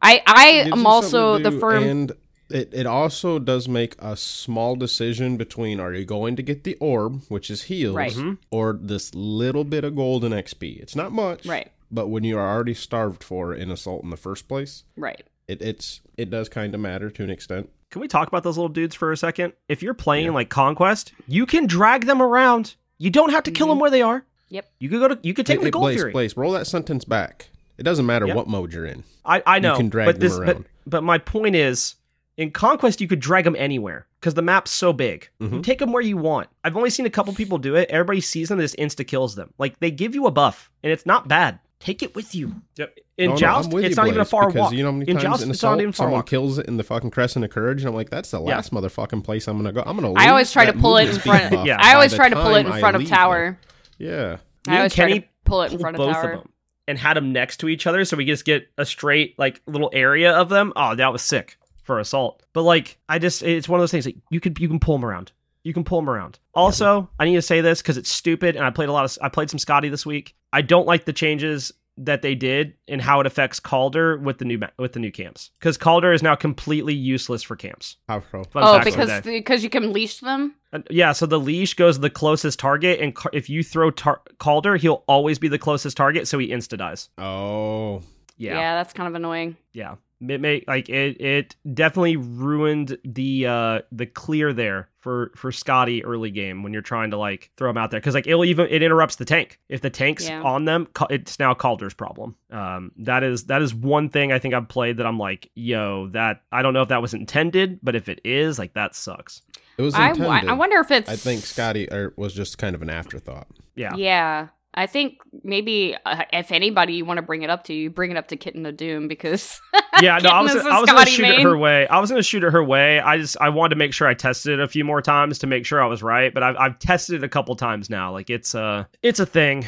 S3: I I am also the firm
S2: and it, it also does make a small decision between are you going to get the orb, which is heals,
S3: Right.
S4: Mhm.
S2: or this little bit of golden XP. It's not much,
S3: right,
S2: But when you are already starved for in assault in the first place,
S3: right.
S2: it, it's it does kind of matter to an extent.
S4: Can we talk about those little dudes for a second? If you're playing like Conquest, you can drag them around. You don't have to kill
S3: Mhm.
S4: them where they are.
S3: Yep.
S4: You could go to you could take
S2: Hey,
S4: them
S2: hey,
S4: to Gold
S2: Blaze,
S4: Fury.
S2: Blaze, roll that sentence back. It doesn't matter
S4: Yeah.
S2: what mode you're in.
S4: I, I know,
S2: can drag
S4: but
S2: them
S4: this, but
S2: around.
S4: but my point is, in Conquest you could drag them anywhere because the map's so big. You
S2: Mhm.
S4: take them where you want. I've only seen a couple people do it. Everybody sees them, this insta kills them. Like they give you a buff, and it's not bad. Take it with you.
S1: Yep.
S4: In
S2: No, no,
S4: Joust,
S2: I'm
S4: it's
S2: you,
S4: not even a far
S2: because
S4: walk.
S2: You know how many
S4: in
S2: times
S4: Joust,
S2: in
S4: it's not
S2: assault
S4: even far
S2: someone
S4: walk.
S2: kills it in the fucking Crescent of Courage, and I'm like, that's the
S4: Yeah.
S2: last motherfucking place I'm gonna go. I'm gonna.
S3: I always try to pull it in front.
S2: buff
S4: Yeah.
S3: I always try to pull it in front of
S2: leave there.
S3: tower.
S2: Yeah.
S4: Me
S3: I
S4: and
S3: always try
S4: Kenny
S3: to pull it in front of tower.
S4: of them and had them next to each other, so we just get a straight like little area of them. Oh, that was sick for assault. But like, I just it's one of those things that you could you can pull them around. You can pull them around. Also, I need to say this because it's stupid, and I played a lot of I played some Skadi this week. I don't like the changes that they did and how it affects Kaldr with the new with the new camps because Kaldr is now completely useless for camps.
S2: How so?
S4: Fun
S3: Oh,
S4: fact of the
S3: because because you can leash them.
S4: Yeah, so the leash goes to the closest target, and Ca- if you throw tar- Kaldr, he'll always be the closest target, so he insta dies.
S2: Oh,
S3: Yeah.
S4: Yeah,
S3: that's kind of annoying.
S4: yeah. It may like it. It definitely ruined the uh the clear there for for Skadi early game when you're trying to like throw him out there because like it'll even it interrupts the tank if the tank's
S3: Yeah.
S4: on them. It's now Kaldr's problem. Um, that is that is one thing I think I've played that I'm like, yo, that I don't know if that was intended, but if it is, like that sucks.
S2: it was
S3: I,
S2: intended.
S3: I wonder if it's.
S2: I think Skadi er, was just kind of an afterthought.
S4: Yeah.
S3: Yeah. I think maybe uh, if anybody you want to bring it up to, you bring it up to Kitten of Doom because
S4: yeah, no, I was,
S3: a
S4: I was gonna shoot it her way. I was gonna shoot it her way. I just I wanted to make sure I tested it a few more times to make sure I was right. But I've I've tested it a couple times now. Like it's uh it's a thing.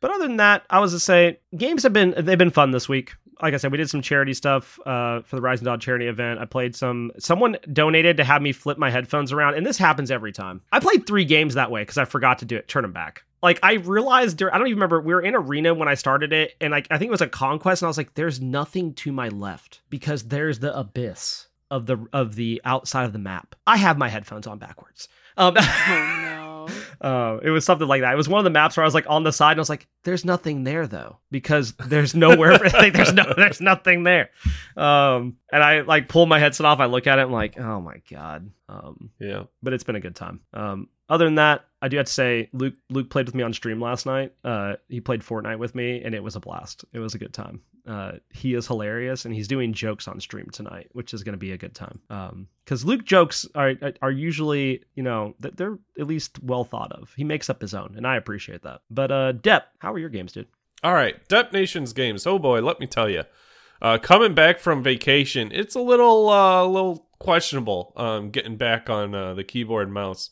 S4: But other than that, I was to say games have been they've been fun this week. Like I said, we did some charity stuff uh, for the Rising Dog charity event. I played some. Someone donated to have me flip my headphones around, and this happens every time. I played three games that way because I forgot to do it. Turn them back. Like I realized, dur- I don't even remember. We were in arena when I started it, and like I think it was a conquest, and I was like, "There's nothing to my left because there's the abyss of the of the outside of the map." I have my headphones on backwards. Um,
S3: oh no.
S4: uh, it was something like that. It was one of the maps where I was like on the side, and I was like, "There's nothing there though, because there's nowhere. like, there's no, there's nothing there." Um, and I like pull my headset off. I look at it. I'm like, "Oh my god." Um,
S1: Yeah.
S4: but it's been a good time. Um, other than that, I do have to say, Luke Luke played with me on stream last night. Uh, he played Fortnite with me, and it was a blast. It was a good time. Uh, he is hilarious, and he's doing jokes on stream tonight, which is going to be a good time. Um, because Luke jokes are are usually, you know, they're at least well thought of. He makes up his own, and I appreciate that. But uh, Depp, how are your games, dude?
S1: All right, Dep Nation's games. Oh boy, let me tell you. Uh, coming back from vacation, it's a little, uh, little questionable. Um, getting back on uh, the keyboard mouse.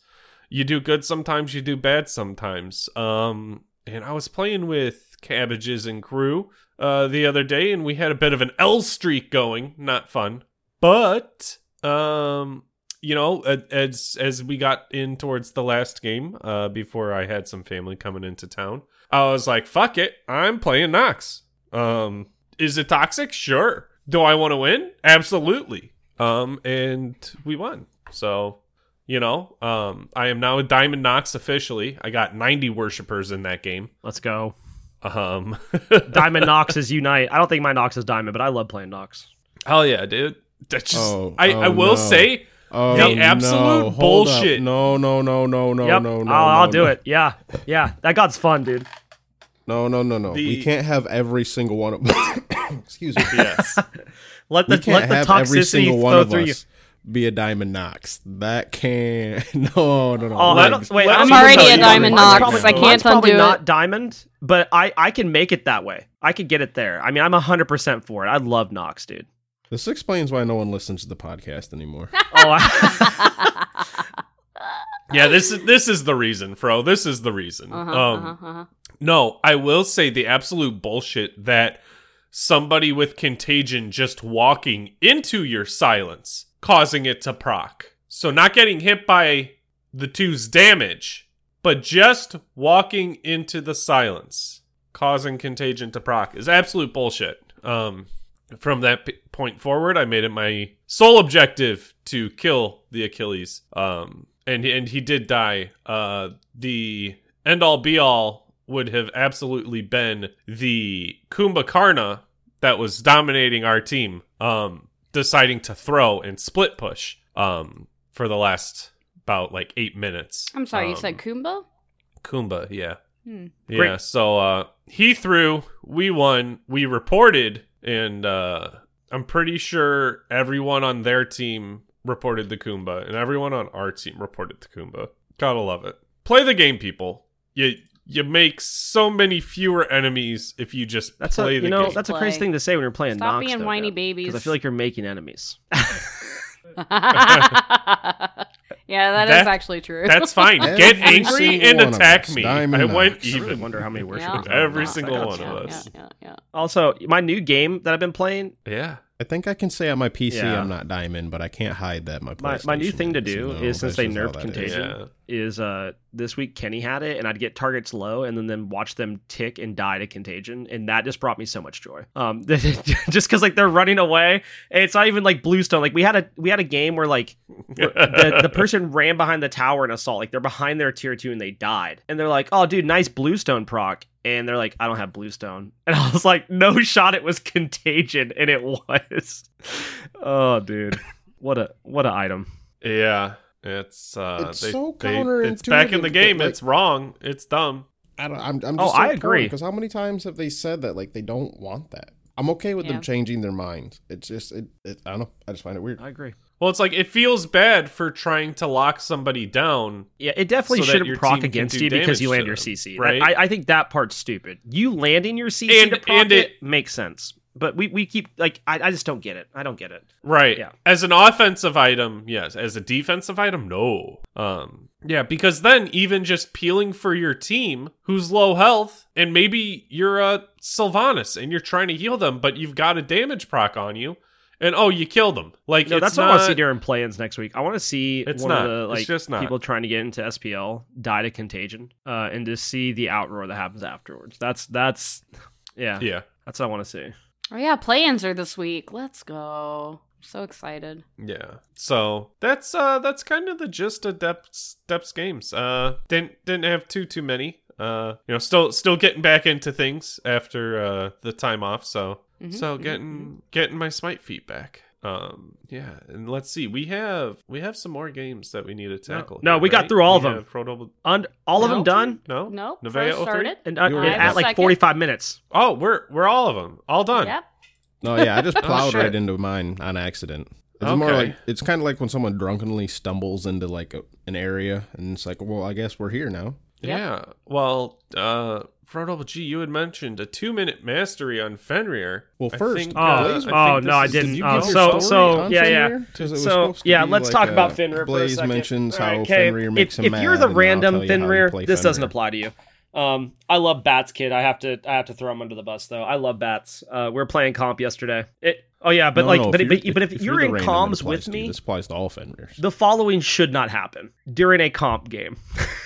S1: You do good sometimes, you do bad sometimes. Um, and I was playing with cabbages and crew uh, the other day, and we had a bit of an L streak going. Not fun, but um, you know, as as we got in towards the last game, uh, before I had some family coming into town, I was like, "Fuck it, I'm playing Nox." Um, is it toxic? Sure. Do I want to win? Absolutely. Um, and we won. So, you know, um, I am now a Diamond Nox officially. I got 90 worshippers in that game.
S4: Let's go.
S1: Um,
S4: Diamond Noxes unite. I don't think my Nox is diamond, but I love playing Nox.
S1: hell yeah, dude. That's just
S2: Oh,
S1: I,
S2: oh,
S1: I will
S2: no.
S1: say
S2: Oh,
S1: The
S2: no.
S1: absolute
S2: up.
S1: bullshit.
S2: No, no, no, no, no,
S4: yep,
S2: no, no.
S4: I'll, I'll
S2: no,
S4: do
S2: no.
S4: it. Yeah, yeah, that god's fun, dude.
S2: No, no, no, no.
S1: The-
S2: we can't have every single one of Excuse me.
S1: yes.
S4: Let
S2: We
S4: the
S2: can't
S4: let the
S2: have every
S4: toxicity
S2: single one
S4: flow
S2: of
S4: through you.
S2: Us be a diamond Nox. That can no, no, no.
S4: Oh,
S1: Let-
S4: I don't, wait, I don't
S1: me
S4: even
S3: already a diamond Nox.
S4: Probably-
S3: I can't
S4: mine's probably
S3: undo
S4: not
S3: it.
S4: diamond, but I I can make it that way. I could get it there. I mean, I'm hundred percent for it. I love Nox, dude.
S2: This explains why no one listens to the podcast anymore.
S4: Oh, I,
S1: Yeah, this is this is the reason, Fro. This is the reason.
S3: Uh-huh,
S1: um,
S3: uh-huh, uh-huh.
S1: No, I will say the absolute bullshit that somebody with contagion just walking into your silence, causing it to proc. So not getting hit by the two's damage, but just walking into the silence, causing contagion to proc is absolute bullshit. Um, from that p- point forward, I made it my sole objective to kill the Achilles. Um, and and he did die. Uh, the end all be all would have absolutely been the Kumbhakarna that was dominating our team, um, deciding to throw and split push um, for the last about like eight minutes.
S3: I'm sorry, you
S1: Um,
S3: said Kumba?
S1: Kumba, yeah.
S3: Hmm.
S1: Yeah,
S4: Great.
S1: so uh he threw, we won, we reported, and uh I'm pretty sure everyone on their team reported the Kumba, and everyone on our team reported the Kumba. Gotta love it. Play the game, people. You you make so many fewer enemies if you just
S4: that's
S1: play
S4: a
S1: the
S4: you know
S1: game.
S4: that's a crazy thing to say when you're playing
S3: Stop
S4: Nox.
S3: being whiny babies.
S4: Because I feel like you're making enemies.
S3: yeah, that
S1: That-
S3: is actually true.
S1: That's fine. Get angry and attack me.
S2: Diamond
S1: I went
S2: Nox.
S4: I really
S1: even.
S4: wonder how many worship.
S3: Yeah.
S1: Every
S4: Nox.
S1: Single one
S4: you.
S1: of us.
S3: yeah, yeah.
S4: Also, my new game that I've been playing,
S1: Yeah.
S2: I think I can say on my PC
S4: Yeah.
S2: I'm not diamond, but I can't hide that my
S4: my, my new thing to do
S2: No,
S4: is since they nerfed
S2: that is.
S4: Contagion,
S1: Yeah.
S4: Is uh this week Kenny had it and I'd get targets low and then then watch them tick and die to contagion. And that just brought me so much joy. Um just cuz like they're running away. And it's not even like bluestone. Like we had a we had a game where like the, the person ran behind the tower in assault. Like they're behind their tier 2 and they died. And they're like oh dude nice bluestone proc. And they're like I don't have bluestone. And I was like no shot. It was contagion. And it was. Oh dude. What a what a item.
S1: Yeah. It's uh
S2: It's
S1: they,
S2: so
S1: they- it's back in the game.
S2: like-
S1: it's wrong. It's dumb.
S2: I don't, I'm, I'm
S4: Oh,
S2: just
S4: I agree.
S2: because how many times have they said that like they don't want that? I'm okay with
S3: Yeah.
S2: them changing their minds. It's just it, it. I don't know. I just find it weird.
S4: I agree
S1: Well, it's like it feels bad for trying to lock somebody down.
S4: Yeah, it definitely
S1: So
S4: shouldn't proc against you because you land your
S1: them,
S4: CC.
S1: right?
S4: I, I think that part's stupid. You landing your CC
S1: And-
S4: to proc
S1: and
S4: it,
S1: it-
S4: makes sense. But we, we keep like I, I just don't get it. I don't get it.
S1: Right.
S4: Yeah.
S1: As an offensive item, yes. As a defensive item, no. Um yeah, because then even just peeling for your team who's low health and maybe you're a Sylvanus and you're trying to heal them, but you've got a damage proc on you, and oh, you kill them. Like
S4: No, that's
S1: not,
S4: what I want to see during play-ins next week. I want to see
S1: It's
S4: one
S1: not.
S4: of the like
S1: just not.
S4: people trying to get into SPL die to contagion, uh, and to see the outroar that happens afterwards. That's that's yeah,
S1: Yeah.
S4: that's what I want to see.
S3: Oh yeah, play-ins are this week. Let's go. I'm so excited.
S1: Yeah. So that's uh that's kind of the gist of Depths Depths games. Uh didn't didn't have too too many. Uh you know, still still getting back into things after uh the time off, so
S3: Mhm,
S1: so
S3: mhm,
S1: getting getting my smite feet back. Um yeah, and let's see. We have we have some more games that we need to tackle.
S4: no,
S1: here,
S4: we got through all
S1: We
S4: of them.
S1: have Frodo-
S4: And all of them done,
S1: no?
S3: no
S1: Nevaeh
S3: First
S1: 03?
S3: started.
S4: and uh, and at like
S3: Second.
S4: forty-five minutes.
S1: Oh, we're we're all of them. All done.
S3: Yep.
S2: No, yeah, I just
S1: Oh,
S2: plowed
S1: shit.
S2: right into mine on accident. It's more like it's kind of like when someone drunkenly stumbles into like a, an area and it's like, well, I guess we're here now.
S3: Yep.
S1: Yeah. Well, uh Frodo G, you had mentioned a two minute mastery on Fenrir.
S2: Well,
S1: I
S2: first,
S1: think,
S4: Oh,
S1: uh,
S2: Blaze-
S1: I
S4: oh, no, I didn't.
S2: Did you
S4: Uh, so- so,
S2: on
S4: yeah, yeah.
S2: Fenrir? 'Cause it was
S4: So yeah, let's
S2: like,
S4: talk
S2: uh,
S4: about Fenrir
S2: Blaze mentions how
S4: right, okay.
S2: Fenrir makes
S4: if,
S2: him
S4: if you're the random
S2: tell you how you
S4: Fenrir, this doesn't apply to you. Um, I love Bats, kid. I have to, I have to throw him under the bus though. I love Bats. Uh, we are playing comp yesterday. It, oh yeah, but
S2: No,
S4: like,
S2: no,
S4: but,
S2: if
S4: but,
S2: you're-
S4: but if, you're,
S2: the
S4: in
S2: random,
S4: comms with
S2: to
S4: me,
S2: this applies to all Fenrirs.
S4: the following should not happen during a comp game.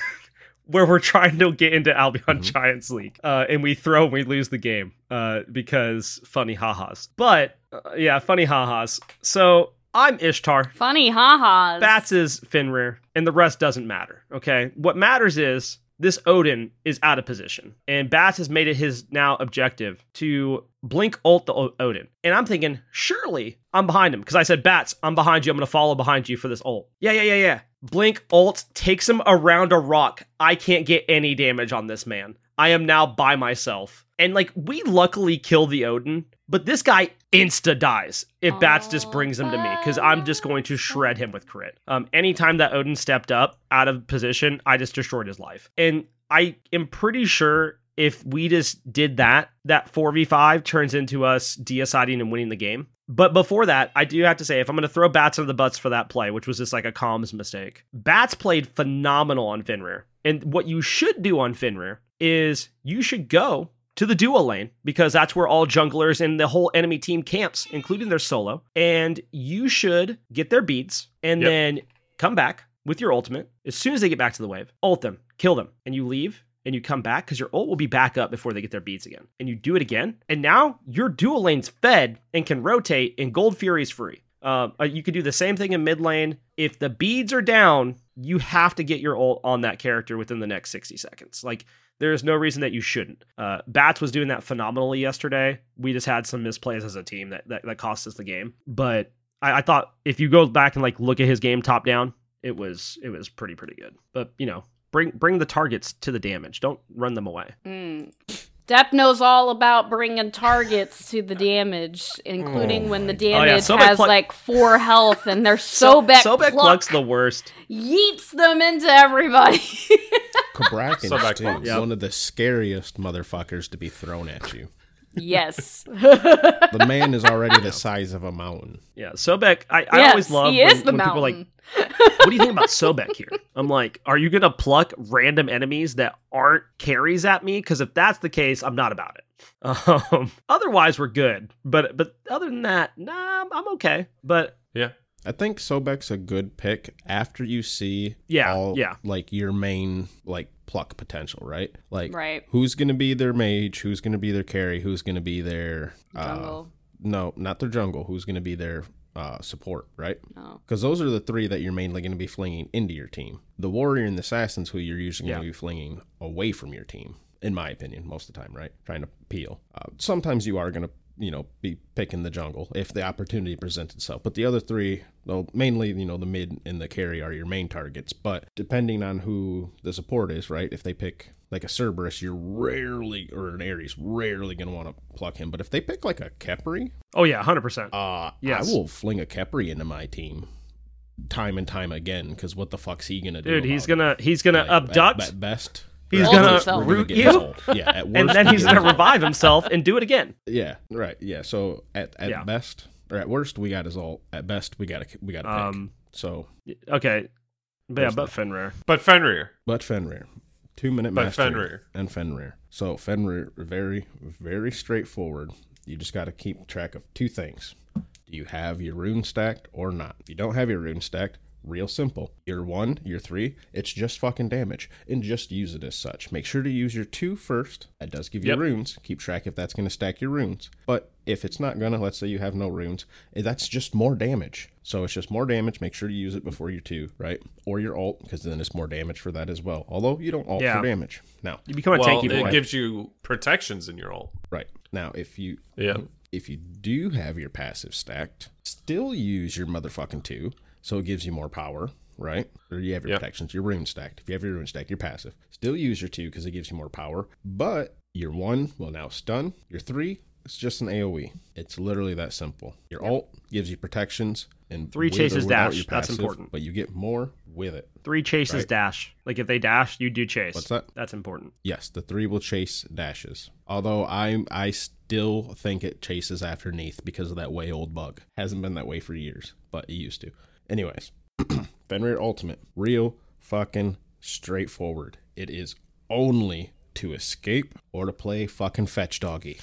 S4: Where we're trying to get into Albion
S2: Mm-hmm.
S4: Giants League, uh, and we throw and we lose the game uh, because funny ha-has. But uh, yeah, funny ha-has. So I'm Ishtar.
S3: Funny ha-has.
S4: Bats is Fenrir, and the rest doesn't matter. Okay, what matters is this Odin is out of position, and Bats has made it his now objective to blink ult the o- Odin. And I'm thinking, surely I'm behind him because I said, Bats, I'm behind you. I'm going to follow behind you for this ult. Yeah, yeah, yeah, yeah. Blink ult takes him around a rock. I can't get any damage on this man. I am now by myself. And like, we luckily kill the Odin, but this guy insta dies if Bats just brings him to me because I'm just going to shred him with crit. Um, anytime that Odin stepped up out of position, I just destroyed his life. And I am pretty sure if we just did that, that 4v5 turns into us deciding and winning the game. But before that, I do have to say, if I'm going to throw Bats under the butts for that play, which was just like a comms mistake, Bats played phenomenal on Fenrir. And what you should do on Fenrir is you should go to the duo lane because that's where all junglers and the whole enemy team camps, including their solo. And you should get their beads and
S1: Yep.
S4: then come back with your ultimate as soon as they get back to the wave. Ult them, kill them, and you leave and you come back because your ult will be back up before they get their beads again. And you do it again, and now your dual lane's fed and can rotate, and Gold Fury's free. Um, uh, you could do the same thing in mid lane. If the beads are down, you have to get your ult on that character within the next 60 seconds. Like, there's no reason that you shouldn't. Uh, Bats was doing that phenomenally yesterday. We just had some misplays as a team that, that, that cost us the game. But I, I thought if you go back and like look at his game top down, it was it was pretty pretty good. But you know, bring bring the targets to the damage. Don't run them away.
S3: Mm. Depp knows all about bringing targets to the damage, including when the
S4: Oh, yeah,
S3: damage has
S4: plu-
S3: like four health and they're so back
S4: Sobek plucks the worst.
S3: yeets them into everybody.
S2: Cabrakans,
S1: So back
S2: too.
S1: close.
S4: Yep.
S2: One of the scariest motherfuckers to be thrown at you.
S3: yes.
S2: The man is already the size of a mountain.
S4: Yeah, Sobek. I, I
S3: yes,
S4: always love
S3: he
S4: when,
S3: is the
S4: when people like,
S3: mountain.
S4: What do you think about Sobek here? I'm like, are you gonna pluck random enemies that aren't carries at me? Because if that's the case, I'm not about it. Um, otherwise, we're good. But but other than that, nah, I'm- I'm okay. But
S1: Yeah.
S2: I think Sobek's a good pick after you see
S4: Yeah,
S2: all,
S4: yeah.
S2: like your main like pluck potential, right? Like
S3: Right.
S2: who's gonna be their mage, who's gonna be their carry, who's gonna be their uh,
S3: Jungle.
S2: no, not their jungle, who's gonna be their uh, support, right?
S3: No.
S2: Because those are the three that you're mainly going to be flinging into your team. The warrior and the assassins, who you're usually going
S4: Yeah.
S2: to be flinging away from your team, in my opinion, most of the time, right? Trying to peel. Uh, sometimes you are going to, you know, be picking the jungle if the opportunity presents itself. But the other three, well, mainly, you know, the mid and the carry are your main targets. But depending on who the support is, right? If they pick like a Cerberus, you're rarely, or an Ares rarely going to want to pluck him. But if they pick like a Khepri,
S4: oh yeah, hundred percent.
S2: uh,
S4: Yes.
S2: I will fling a Khepri into my team time and time again because what the fuck's he gonna do?
S4: Dude, he's gonna he's gonna?
S2: Like,
S4: abduct,
S2: at, at best.
S4: He's
S2: or at
S3: gonna
S2: worst,
S4: root you.
S2: his. Yeah, at worst,
S4: and then he's gonna revive himself and do it again.
S2: Yeah, right. Yeah. So at at
S4: Yeah.
S2: best or at worst, we got his ult. At best, we got a we got a pick.
S4: Um,
S2: so,
S4: okay, but yeah, but
S2: that.
S4: Fenrir.
S1: But Fenrir.
S2: but Fenrir, two minute master
S1: Fenrir.
S2: and Fenrir. So Fenrir, very very straightforward. You just got to keep track of two things. Do you have your rune stacked or not? If you don't have your rune stacked, real simple. Your one, your three, it's just fucking damage. And just use it as such. Make sure to use your two first. That does give you
S1: Yep.
S2: runes. Keep track if that's going to stack your runes. But if it's not going to, let's say you have no runes, eh, that's just more damage. So it's just more damage. Make sure you use it before your two, right? Or your alt, because then it's more damage for that as well. Although you don't alt
S4: Yeah.
S2: for damage. Now,
S4: You become a
S1: Well,
S4: tanky
S1: it gives you protections in your alt.
S2: right. Now, if you
S1: Yeah.
S2: if you do have your passive stacked, still use your motherfucking two, so it gives you more power, right? Or you have your
S1: Yep.
S2: protections, your rune stacked. If you have your rune stacked, your passive. Still use your two because it gives you more power, but your one will now stun. Your three, it's just an AoE. It's literally that simple. Your ult gives you protections and
S4: Three chases dash.
S2: your
S4: That's important.
S2: But you get more with it.
S4: Three chases
S2: Right.
S4: dash. Like if they dash, you do chase.
S2: What's that?
S4: That's important.
S2: Yes, the three will chase dashes. Although I I still think it chases after Neith because of that way old bug. Hasn't been that way for years, but it used to. Anyways, Fenrir Ultimate, real fucking straightforward. It is only to escape or to play fucking fetch doggy,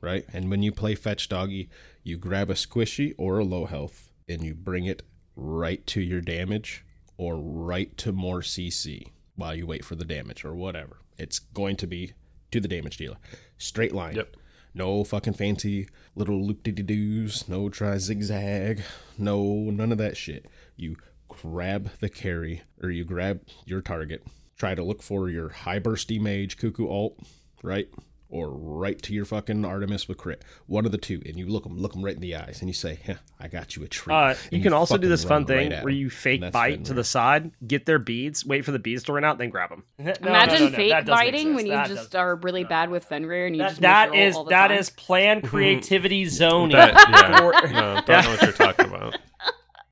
S2: right? And when you play fetch doggy, you grab a squishy or a low health and you bring it right to your damage or right to more CC while you wait for the damage or whatever. It's going to be to the damage dealer. Straight line.
S1: Yep.
S2: No fucking fancy little loop de doos. No try zigzag. No, none of that shit. You grab the carry or you grab your target, try to look for your high bursty mage cuckoo alt, right? Or right to your fucking Artemis with crit. One of the two, and you look them, look them right in the eyes, and you say, "Huh, I got you a treat."
S4: Uh,
S2: And
S4: you can also do this fun thing
S2: right at
S4: where
S2: 'em.
S4: you fake bite to
S2: Fenrir.
S4: the side, get their beads, wait for the beads to run out, then grab them.
S3: Imagine fake biting when you just are really bad with Fenrir and you
S5: That,
S3: just
S5: that
S3: misroll
S5: is
S3: all the
S5: that
S3: time.
S5: is planned creativity zoning.
S1: That, yeah.
S5: For-
S1: no, don't know what you're talking about.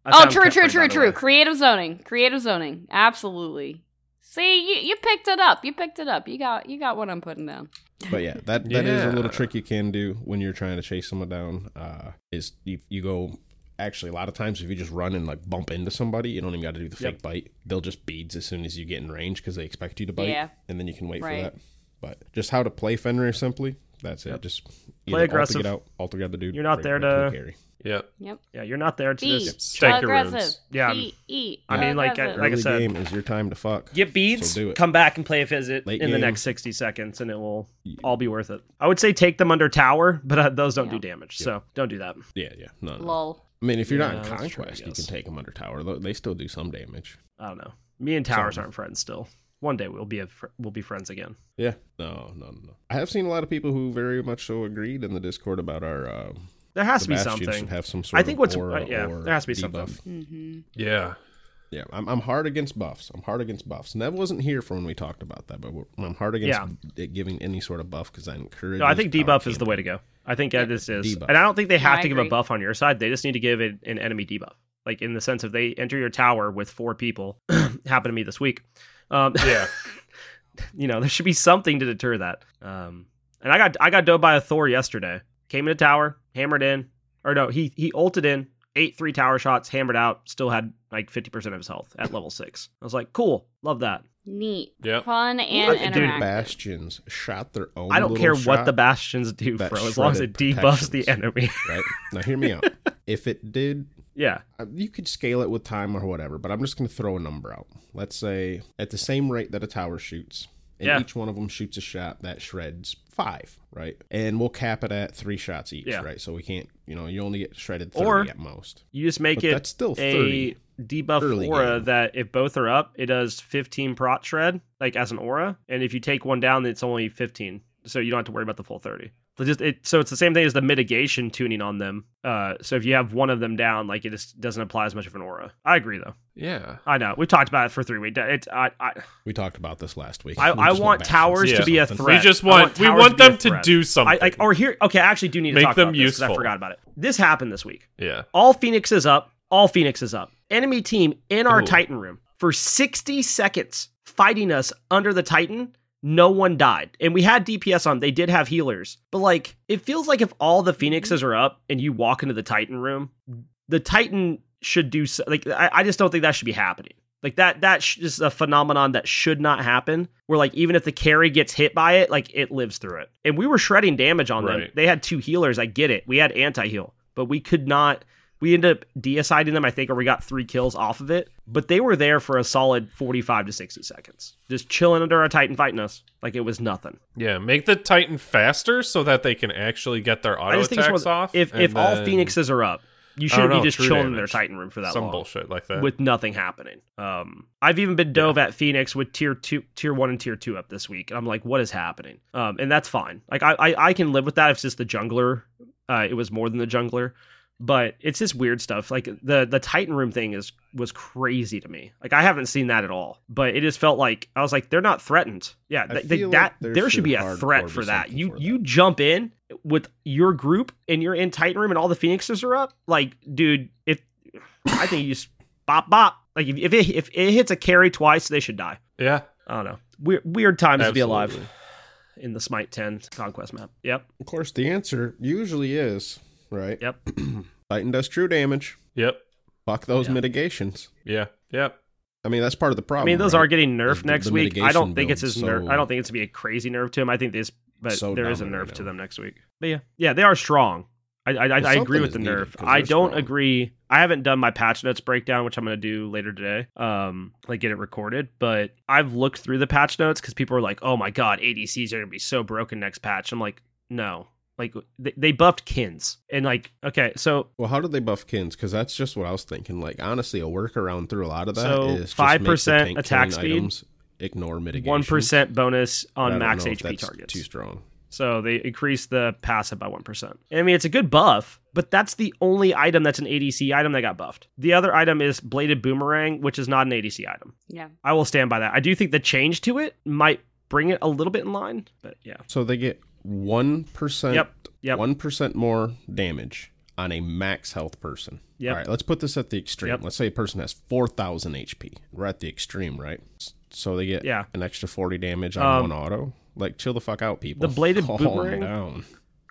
S3: Oh, true, true, true, true. Creative zoning. Creative zoning. Absolutely. See, you, you picked it up. You picked it up. You got you got what I'm putting down.
S2: But yeah, that that is a little trick you can do when you're trying to chase someone down. Uh, is you, you go actually a lot of times if you just run and like bump into somebody, you don't even got to do the fake
S4: Yep.
S2: bite. They'll just beads as soon as you get in range because they expect you to bite,
S3: Yeah.
S2: and then you can wait
S3: Right.
S2: for that. But just how to play Fenrir simply. That's it. Just
S4: Play
S2: either
S4: aggressive.
S2: Alt to get out, alt to get the dude.
S4: You're not there
S2: it into a
S4: to-
S2: carry.
S1: Yep.
S3: Yep.
S4: Yeah, you're not there to
S3: Be
S4: just.
S1: Stank
S3: aggressive.
S1: runes.
S4: Yeah.
S3: Be, eat.
S4: I mean, like,
S3: aggressive.
S4: Like I
S2: Early
S4: said-
S2: game is your time to fuck.
S5: Get beads,
S2: So do it.
S5: come back and play a visit.
S2: Late
S4: in the
S2: game.
S4: next 60 seconds, and it will all be worth it. I would say take them under tower, but uh, those don't
S3: Yeah.
S4: do damage, so don't do that.
S2: Yeah, yeah. No, no.
S3: Lol.
S2: I mean, if you're
S4: Yeah,
S2: not in
S4: that's true, I
S2: conquest, you can
S4: guess.
S2: take them under tower. Though They still do some damage.
S4: I don't know. Me and towers
S2: Some.
S4: aren't friends still. One day we'll be a fr- we'll be friends again.
S2: Yeah. No, no, no, no. I have seen a lot of people who very much so agreed in the Discord about our uh,
S4: There has
S2: the
S4: to be
S2: Bastion
S4: something.
S2: should have some sort
S4: I think
S2: of
S4: what's
S2: aura
S4: yeah,
S2: or
S4: there has to be
S2: debuff.
S4: something.
S3: hmm
S1: Yeah.
S2: Yeah, I'm, I'm hard against buffs. I'm hard against buffs. Nev wasn't here for when we talked about that, but I'm hard against it giving any sort of buff because I encourage.
S4: No, I think debuff is the way to go. I think that is is,
S2: Debuff.
S4: and I don't think they have
S3: I
S4: to give a buff on your side. They just need to give it an enemy debuff, like in the sense of they enter your tower with four people. happened to me this week. Um,
S1: Yeah.
S4: you know, there should be something to deter that. Um, and I got I got dove by a Thor yesterday. Came in a tower, hammered in, or no, he he ulted in, ate three tower shots, hammered out, still had like fifty percent of his health at level six. I was like, cool, love that.
S3: Neat.
S1: Yep.
S3: Fun and
S4: Dude,
S3: interactive.
S2: Bastions shot their own.
S4: I don't
S2: little
S4: care what the bastions do,
S2: that
S4: bro, as long as it debuffs the enemy.
S2: Right now, hear me out. if it did
S4: yeah,
S2: Uh, you could scale it with time or whatever, but I'm just going to throw a number out. Let's say at the same rate that a tower shoots, and
S4: Yeah.
S2: each one of them shoots a shot that shreds five, right? And we'll cap it at three shots each,
S4: Yeah.
S2: right? So we can't, you know, you only get shredded 30
S4: Or-
S2: at most.
S4: you just make
S2: But
S4: it
S2: that's still
S4: a
S2: 30
S4: debuff aura
S2: game.
S4: that if both are up, it does 15 prot shred, like as an aura, and if you take one down, it's only 15, so you don't have to worry about the full 30. So just it, so it's the same thing as the mitigation tuning on them. Uh, so if you have one of them down, like it just doesn't apply as much of an aura. I agree though.
S1: Yeah.
S4: I know we've talked about it for three weeks. It's I I,
S2: We talked about this last week.
S4: I,
S2: We
S4: I want towers
S1: Yeah.
S4: to be a
S2: something.
S4: threat.
S1: We just
S4: I
S1: want we want
S4: be
S1: them to
S4: threat.
S1: do something.
S4: I like or here. Okay, I actually do need to
S1: Make
S4: talk
S1: them
S4: about this 'cause I forgot about it. This happened this week.
S1: yeah.
S4: All Phoenix is up. All Phoenix is up. Enemy team in our
S1: Ooh.
S4: Titan room for 60 seconds fighting us under the Titan. No one died. And we had DPS on. They did have healers. But like, it feels like if all the Phoenixes are up and you walk into the Titan room, the Titan should do so, like I, I just don't think that should be happening. Like that that sh- is a phenomenon that should not happen. Where like even if the carry gets hit by it, like it lives through it. And we were shredding damage on them. They had two healers. I get it. We had anti heal, but we could not. We ended up deciding them, I think, or we got three kills off of it. But they were there for a solid forty-five to sixty seconds, just chilling under our Titan fighting us like it was nothing.
S1: Yeah. Make the Titan faster so that they can actually get their auto
S4: just think it's
S1: attacks off.
S4: if if all phoenixes are up, you shouldn't
S1: don't
S4: be just chilling in their. Titan room for that
S1: some
S4: long.
S1: bullshit like that.
S4: with nothing happening. Um, I've even been dove at Phoenix with tier two, tier one, and tier two up this week, and I'm like, what is happening? Um, and that's fine. Like I, I, I can live with that if it's just the jungler. Uh, it was more than the jungler, but it's just weird stuff. Like the the Titan room thing is was crazy to me. Like I haven't seen that at all, but it just felt like I was like, they're not threatened. Yeah, th- th-
S2: feel
S4: that
S2: like there
S4: there should
S2: should
S4: be a threat for that. You
S2: for
S4: you
S2: that.
S4: jump in with your group and you're in Titan room and all the Phoenixes are up. Like, dude, if I think you just bop bop. Like if if it, if it hits a carry twice, they should die.
S1: yeah.
S4: I don't know. Weird weird times to be alive in the Smite 10 conquest map. Yep.
S2: Of course, the answer usually is right.
S4: Yep.
S2: Titan does true damage.
S1: Yep.
S2: Fuck those
S4: Yeah.
S2: mitigations.
S1: Yeah. Yep.
S2: I mean, that's part of the problem.
S4: I mean, those
S2: right?
S4: are getting nerfed
S2: The-
S4: next
S2: the
S4: week. I don't think it's as
S2: build's
S4: nerf. I don't think it's to be a crazy nerf to him. I think this, but
S2: So
S4: there is a
S2: dominant
S4: nerf
S2: right
S4: to them next week. But yeah, yeah, they are strong. I I, I, I agree with the
S2: needed,
S4: nerf.
S2: 'cause
S4: I don't
S2: strong.
S4: agree. I haven't done my patch notes breakdown, which I'm going to do later today. Um, like get it recorded. But I've looked through the patch notes because people are like, "Oh my god, ADCs are going to be so broken next patch." I'm like, no. Like they, they buffed Qin's, and like, okay, so
S2: Well, how did they buff Qin's? Because that's just what I was thinking. Like, honestly, a workaround through a lot of that
S4: So,
S2: is
S4: 5%
S2: make the tank
S4: attack speed?
S2: items ignore mitigation.
S4: One percent bonus on
S2: don't
S4: max HP
S2: that's
S4: targets.
S2: Too strong.
S4: So they increase the passive by 1%. I mean, it's a good buff, but that's the only item that's an ADC item that got buffed. The other item is Bladed Boomerang, which is not an ADC item.
S3: Yeah.
S4: I will stand by that. I do think the change to it might bring it a little bit in line, but yeah.
S2: So they get one percent.
S4: Yep, yep.
S2: One percent more damage on a max health person.
S4: Yep.
S2: All right. Let's put this at the extreme.
S4: Yep.
S2: Let's say a person has four thousand HP. We're at the extreme, right? So they get
S4: Yeah.
S2: an extra forty damage on
S4: Um,
S2: one auto. Like, chill the fuck out, people.
S4: The bladed
S2: Calm
S4: boomerang?
S2: down.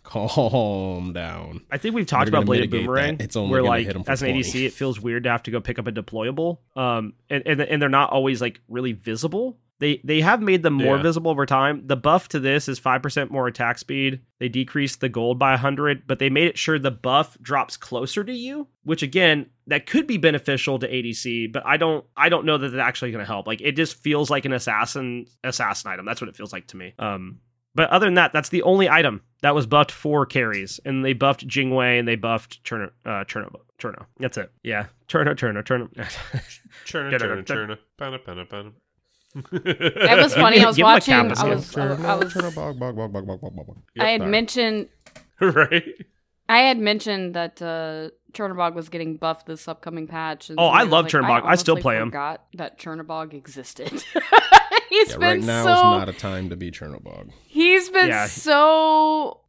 S2: Calm down.
S4: I think we've talked
S2: They're
S4: about Bladed Boomerang,
S2: that. It's only
S4: where like
S2: hit 'em for
S4: as an
S2: 20.
S4: ADC, it feels weird to have to go pick up a deployable, um, and and, and they're not always like really visible. They they have made them more
S1: Yeah.
S4: visible over time. The buff to this is five percent more attack speed. They decreased the gold by hundred, but they made it sure the buff drops closer to you, which again that could be beneficial to ADC. But I don't I don't know that it's actually going to help. Like it just feels like an assassin assassin item. That's what it feels like to me. Um, but other than that, that's the only item that was buffed for carries, and they buffed Jing Wei and they buffed Cherno. Uh, Cherno. Cherno. That's it. Yeah, Cherno. Cherno. Cherno.
S3: I was
S4: Give him a
S3: was
S4: funny.
S3: I
S4: skill.
S3: was. I was.
S2: Turn a bog, bog, bog, bog, bog, bog, bog, bog.
S3: I had mentioned.
S1: right?
S3: I had mentioned that uh, Chernobog was getting buffed this upcoming patch. And
S4: Oh, I
S3: somebody
S4: love
S3: like,
S4: Chernobog. I still play him.
S3: Forgot that Chernobog existed. He's
S2: Yeah,
S3: been
S2: right now
S3: so.
S2: is not a time to be Chernobog.
S3: He's been
S4: Yeah.
S3: so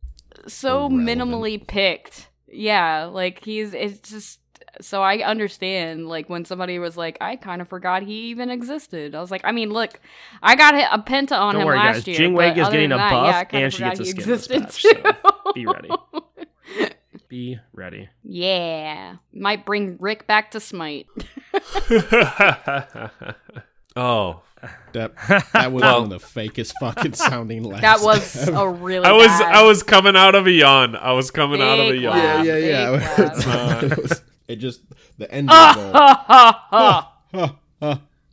S3: so
S2: Irrelevant.
S3: minimally picked. Yeah, like he's it's just so I understand like when somebody was like I kind of forgot he even existed. I was like I mean look, I got a penta on
S4: Don't
S3: him
S4: worry,
S3: last
S4: guys.
S3: year.
S4: Jing
S3: but
S4: Wei is getting a
S3: that,
S4: buff,
S3: yeah,
S4: and she gets a skin patch,
S3: too.
S4: so be ready. Be ready.
S3: yeah, might bring Rick back to Smite.
S1: oh,
S2: That that was
S1: Well-
S2: one of the fakest fucking sounding laughs.
S3: That was a really.
S1: I was
S3: bad,
S1: I was coming out of a yawn. I was coming out of a yawn.
S3: laugh.
S2: yeah, yeah, yeah.
S3: Big
S2: It's
S1: laugh.
S2: not- it, just the end.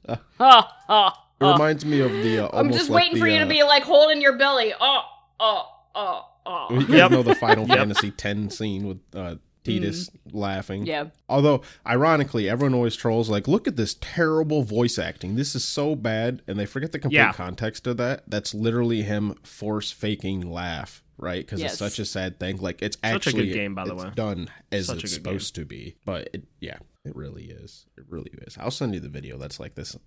S2: It reminds me of the. Uh,
S3: I'm just
S2: like
S3: waiting
S2: the,
S3: for you to
S2: uh,
S3: be like holding your belly. Oh, oh, oh, oh.
S2: You
S4: Yep.
S2: know the Final Fantasy X scene with uh, Tidus laughing.
S3: Yeah.
S2: Although, ironically, everyone always trolls like, "Look at this terrible voice acting. This is so bad," and they forget the complete
S4: Yeah.
S2: context of that. That's literally him force faking laugh, right? Because
S3: Yes.
S2: it's such a sad thing. Like it's
S4: Such a
S2: actually
S4: good game, by the
S2: it's
S4: way.
S2: done as
S4: Such
S2: it's
S4: good game.
S2: supposed to be. But it, yeah, it really is. It really is. I'll send you the video. That's like this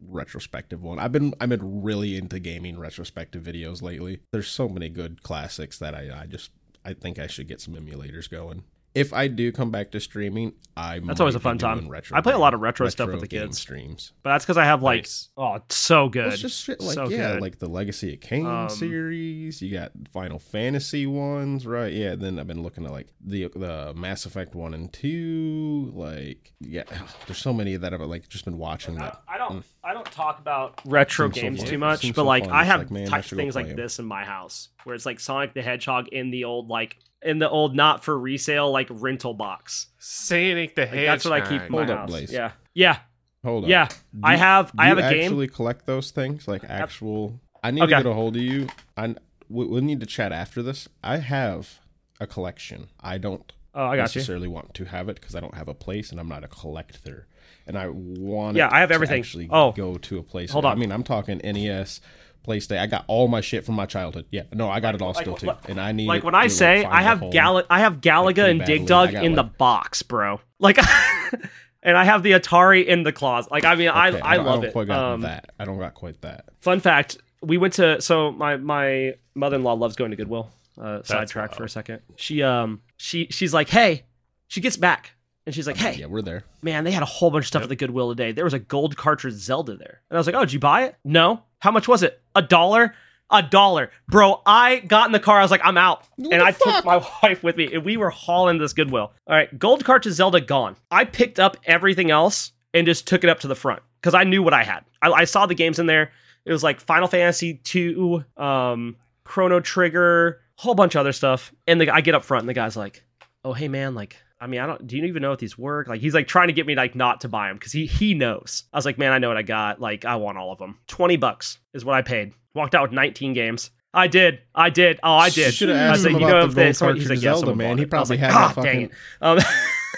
S2: retrospective one. I've been I've been really into gaming retrospective videos lately. There's so many good classics that I I just I think I should get some emulators going. If I do come back to streaming, I
S4: That's always a fun time.
S2: Retro
S4: I play a lot of retro stuff with the
S2: game
S4: kids.
S2: streams.
S4: But that's because I have like
S1: Nice.
S4: oh, it's so good.
S2: It's just shit like
S4: So
S2: yeah,
S4: good.
S2: like the Legacy of Kain
S4: Um,
S2: series. You got Final Fantasy ones, right? Yeah. Then I've been looking at like the the Mass Effect one and two. Like yeah, there's so many that I've like just been watching. That
S4: I don't I don't talk about retro
S2: Seems so
S4: games
S2: fun.
S4: too much, but
S2: so
S4: like
S2: fun.
S4: I have
S2: like, man, I
S4: type
S2: should go
S4: things like
S2: play 'em.
S4: this in my house where it's like Sonic the Hedgehog in the old like in the old not for resale like rental box.
S1: Sonic the
S4: like, That's what I keep in my
S2: Hold up,
S4: house.
S2: Blaze.
S4: Yeah. Yeah.
S2: hold on.
S4: Yeah.
S2: Do
S4: I have
S2: do
S4: I have
S2: you
S4: a game.
S2: actually collect those things like actual. I need
S4: Okay.
S2: to get a hold of you. I we, we'll need to chat after this. I have a collection. I don't
S4: Oh, I got you.
S2: necessarily want to have it because I don't have a place and I'm not a collector. And I want
S4: Yeah, I have
S2: to
S4: everything.
S2: actually
S4: Oh.
S2: go to a place.
S4: Hold on.
S2: I mean, I'm talking NES, PlayStation. I got all my shit from my childhood. Yeah, no, I got it all
S4: Like-
S2: still too.
S4: like-
S2: And I need
S4: Like when I say
S2: find
S4: I
S2: a
S4: have
S2: home.
S4: Gal I have Galaga
S2: pretty
S4: and Dig. Dug
S2: I got,
S4: in the box, bro. Like and I have the Atari in the closet. Like I mean I
S2: Okay,
S4: I,
S2: don't-
S4: love
S2: don't
S4: it.
S2: Quite got
S4: Um,
S2: that. I don't got quite that.
S4: Fun fact: We went to so my my mother in law loves going to Goodwill. Uh, sidetrack for a second. She um she she's like, hey, she gets back and she's like, hey,
S2: Yeah, we're there.
S4: man, they had a whole bunch of stuff
S1: Yep.
S4: at the Goodwill today. There was a gold cartridge Zelda there, and I was like, oh, did you buy it? No. How much was it? A dollar. A dollar, bro. I got in the car. I was like, I'm out, and I took my wife with me, and we were hauling this Goodwill. All right, gold cart to Zelda gone. I picked up everything else and just took it up to the front because I knew what I had. I, I saw the games in there. It was like Final Fantasy two, um, Chrono Trigger, whole bunch of other stuff. And the, I get up front, and the guy's like, "Oh, hey man, like, I mean, I don't. Do you even know if these work? Like, he's like trying to get me like not to buy them because he he knows. I was like, man, I know what I got. Like, I want all of them. Twenty bucks is what I paid. Walked out with nineteen games. I did. I did. Oh, I did.
S2: Should have
S4: I
S2: asked
S4: said,
S2: him
S4: you
S2: about
S4: know,
S2: the gold
S4: someone- he's like, yeah,
S2: Zelda, man. He.
S4: I
S2: probably
S4: like,
S2: had
S4: "Ah,
S2: fucking.
S4: it." Um,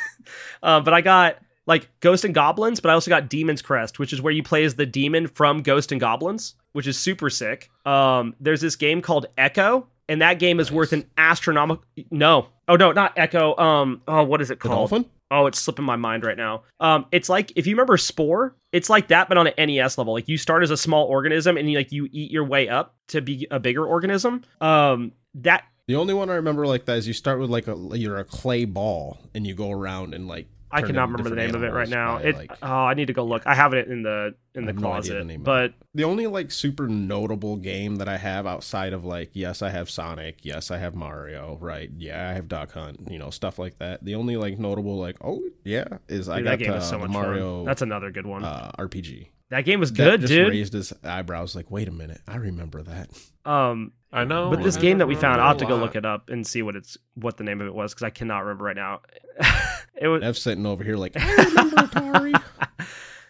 S4: uh, but I got like Ghost and Goblins, but I also got Demon's Crest, which is where you play as the demon from Ghost and Goblins, which is super sick. Um, there's this game called Ecco, and that game is worth an astronomical. No, oh no, not Ecco. Um, oh, what is it
S2: The
S4: called?
S2: dolphin?
S4: Oh, it's slipping my mind right now. Um, it's like if you remember Spore, it's like that, but on an NES level. Like you start as a small organism, and you like you eat your way up to be a bigger organism. Um, that
S2: The only one I remember like that is you start with like a you're a clay ball and you go around and like.
S4: I cannot remember the name of it right now. It
S2: like-
S4: oh, I need to go look. I have it in the in the
S2: I have no
S4: closet,
S2: the
S4: but
S2: The only like super notable game that I have outside of like yes I have Sonic, yes I have Mario, right? Yeah, I have Duck Hunt, you know, stuff like that. The only like notable like oh yeah is I got
S4: that game
S2: uh,
S4: so much
S2: Mario
S4: fun. That's another good one.
S2: uh, RPG.
S4: that game was
S2: That
S4: good,
S2: just
S4: dude.
S2: raised his eyebrows like wait a minute, I remember that.
S4: Um,
S1: I know.
S4: but this game that we found,
S1: a
S4: I'll have to go look it up and see what it's what the name of it was because I cannot remember right now. it was
S2: Nev's sitting over here like I remember Atari.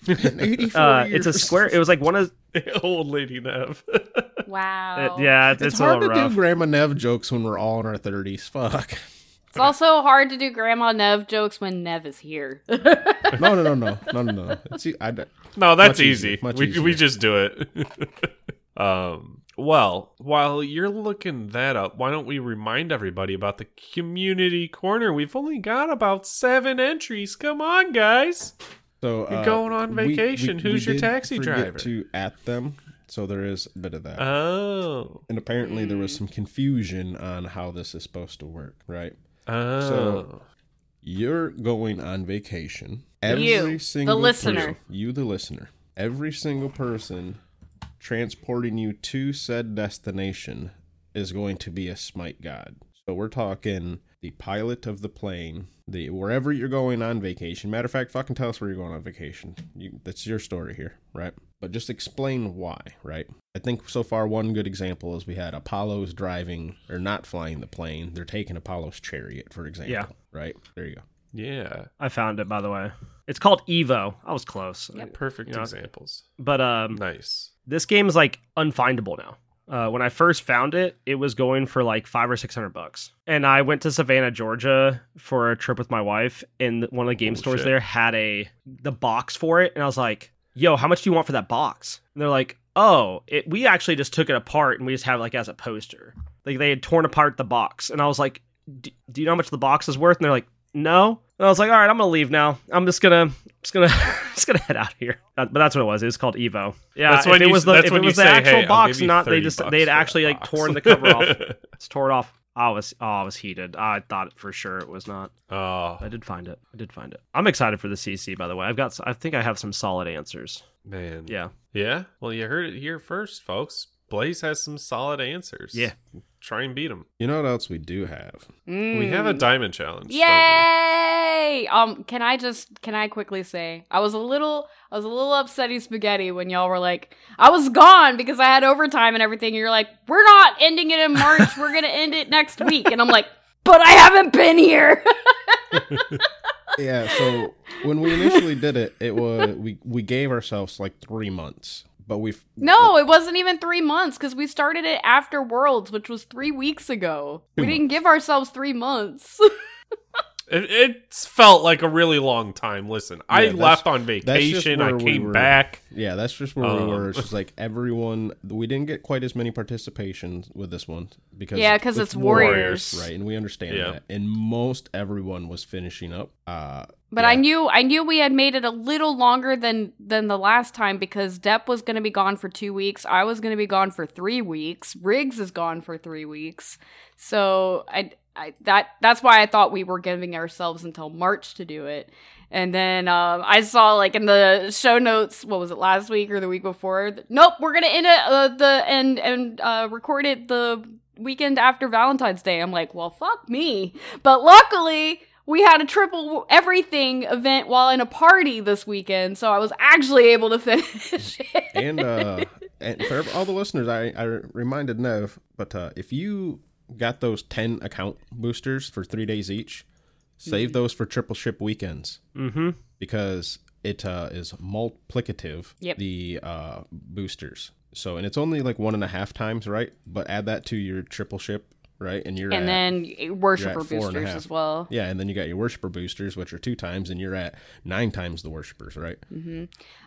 S2: In 84
S4: uh, it's a square. It was like one of
S1: Old lady Nev.
S3: Wow.
S4: it, yeah. It's,
S2: It's,
S4: it's
S2: hard
S4: little
S2: to
S4: rough.
S2: do Grandma Nev jokes when we're all in our 30s. Fuck.
S3: It's also hard to do Grandma Nev jokes when Nev is here.
S2: No, no, no, no, no, no, no. It's, I,
S1: No, that's
S2: Much easier,
S1: easy. we
S2: easier.
S1: we just do it. um. Well, while you're looking that up, why don't we remind everybody about the community corner? We've only got about seven entries. Come on, guys.
S2: So
S1: You're
S2: uh,
S1: going on vacation. Who's your
S2: did
S1: taxi driver?
S2: To at them, so there is a bit of that.
S1: Oh.
S2: and apparently there was some confusion on how this is supposed to work. Right?
S1: Oh.
S2: So- You're going on vacation. Every
S3: You, the
S2: single
S3: listener.
S2: person- you, the listener. Every single person transporting you to said destination is going to be a smite god. So we're talking the pilot of the plane, the wherever you're going on vacation. Matter of fact, fucking tell us where you're going on vacation. You, that's your story here, right? But just explain why, right? I think so far one good example is we had Apollo's driving or not flying the plane. They're taking Apollo's chariot, for example.
S4: Yeah.
S2: Right? There you go.
S1: yeah.
S4: I found it by the way. It's called Evo. I was close,
S1: Perfect
S4: You know,
S1: examples.
S4: but um,
S1: Nice.
S4: This game is like unfindable now. Uh, when I first found it, it was going for like five or six hundred bucks, and I went to Savannah, Georgia, for a trip with my wife, and one of the game stores
S1: shit.
S4: there had a the box for it, and I was like, "Yo, how much do you want for that box?" And they're like, "Oh, it, we actually just took it apart and we just have it like as a poster. Like they had torn apart the box, and I was like, "D- "Do you know how much the box is worth?" And they're like, "No." And I was like, "All right, I'm gonna leave now. I'm just gonna, just gonna, just gonna head out of here." But that's what it was. It was called Evo. Yeah,
S1: That's when
S4: it
S1: you-
S4: was the
S1: that's
S4: if
S1: when
S4: it was the
S1: say,
S4: actual
S1: "Hey,
S4: box, not they just they had actually like
S1: box."
S4: torn the cover off. It's torn off. I was oh, I was heated. I thought for sure it was not.
S1: Oh
S4: I did find it. I did find it. I'm excited for the CC. By the way, I've got. I think I have some solid answers.
S1: man.
S4: Yeah.
S1: Yeah. Well, you heard it here first, folks. Blaze has some solid answers.
S4: Yeah.
S1: Try and beat them.
S2: You know what else we do have?
S1: We have a
S3: Mm.
S1: diamond challenge.
S3: Yay! Um, can I just can I quickly say I was a little I was a little upsetty spaghetti when y'all were like I was gone because I had overtime and everything. And you're like, we're not ending it in March. we're gonna end it next week, and I'm like, but I haven't been here.
S2: Yeah, so when we initially did it, it was we we gave ourselves like three months, but we've
S3: no, it wasn't even three months because we started it after Worlds, which was three weeks ago. We didn't give ourselves three months.
S1: It, it's felt like a really long time. Listen, I
S2: Yeah, that's-
S1: left on vacation. I
S2: where we
S1: came
S2: were-
S1: back.
S2: yeah, that's just where we
S1: Um,
S2: were. It's just like everyone. We didn't get quite as many participations with this one because
S3: yeah, because it's Warriors.
S2: right? And we understand
S1: Yeah.
S2: that. And most everyone was finishing up. Uh,
S3: But
S2: yeah.
S3: I knew I knew we had made it a little longer than than the last time because Depp was going to be gone for 2 weeks. I was going to be gone for 3 weeks. Riggs is gone for 3 weeks. So I I that that's why I thought we were giving ourselves until March to do it. And then um, I saw like in the show notes, what was it last week or the week before? Nope, we're gonna end it uh, the and and uh, record it the weekend after Valentine's Day. I'm like, well, fuck me. But luckily, we had a triple everything event while in a party this weekend, so I was actually able to finish it.
S2: and uh, and for all the listeners, I, I reminded Nev, but uh, if you got those ten account boosters for three days each, save those for triple ship weekends
S4: Mm-hmm.
S2: because it uh, is multiplicative.
S3: Yep.
S2: The uh, boosters. So and it's only like one and a half times, right? But add that to your triple ship right? And you're
S3: and
S2: at,
S3: then worshiper
S2: at four and a
S3: boosters as well.
S2: yeah, and then you got your worshiper boosters, which are two times, and you're at nine times the worshipers, right?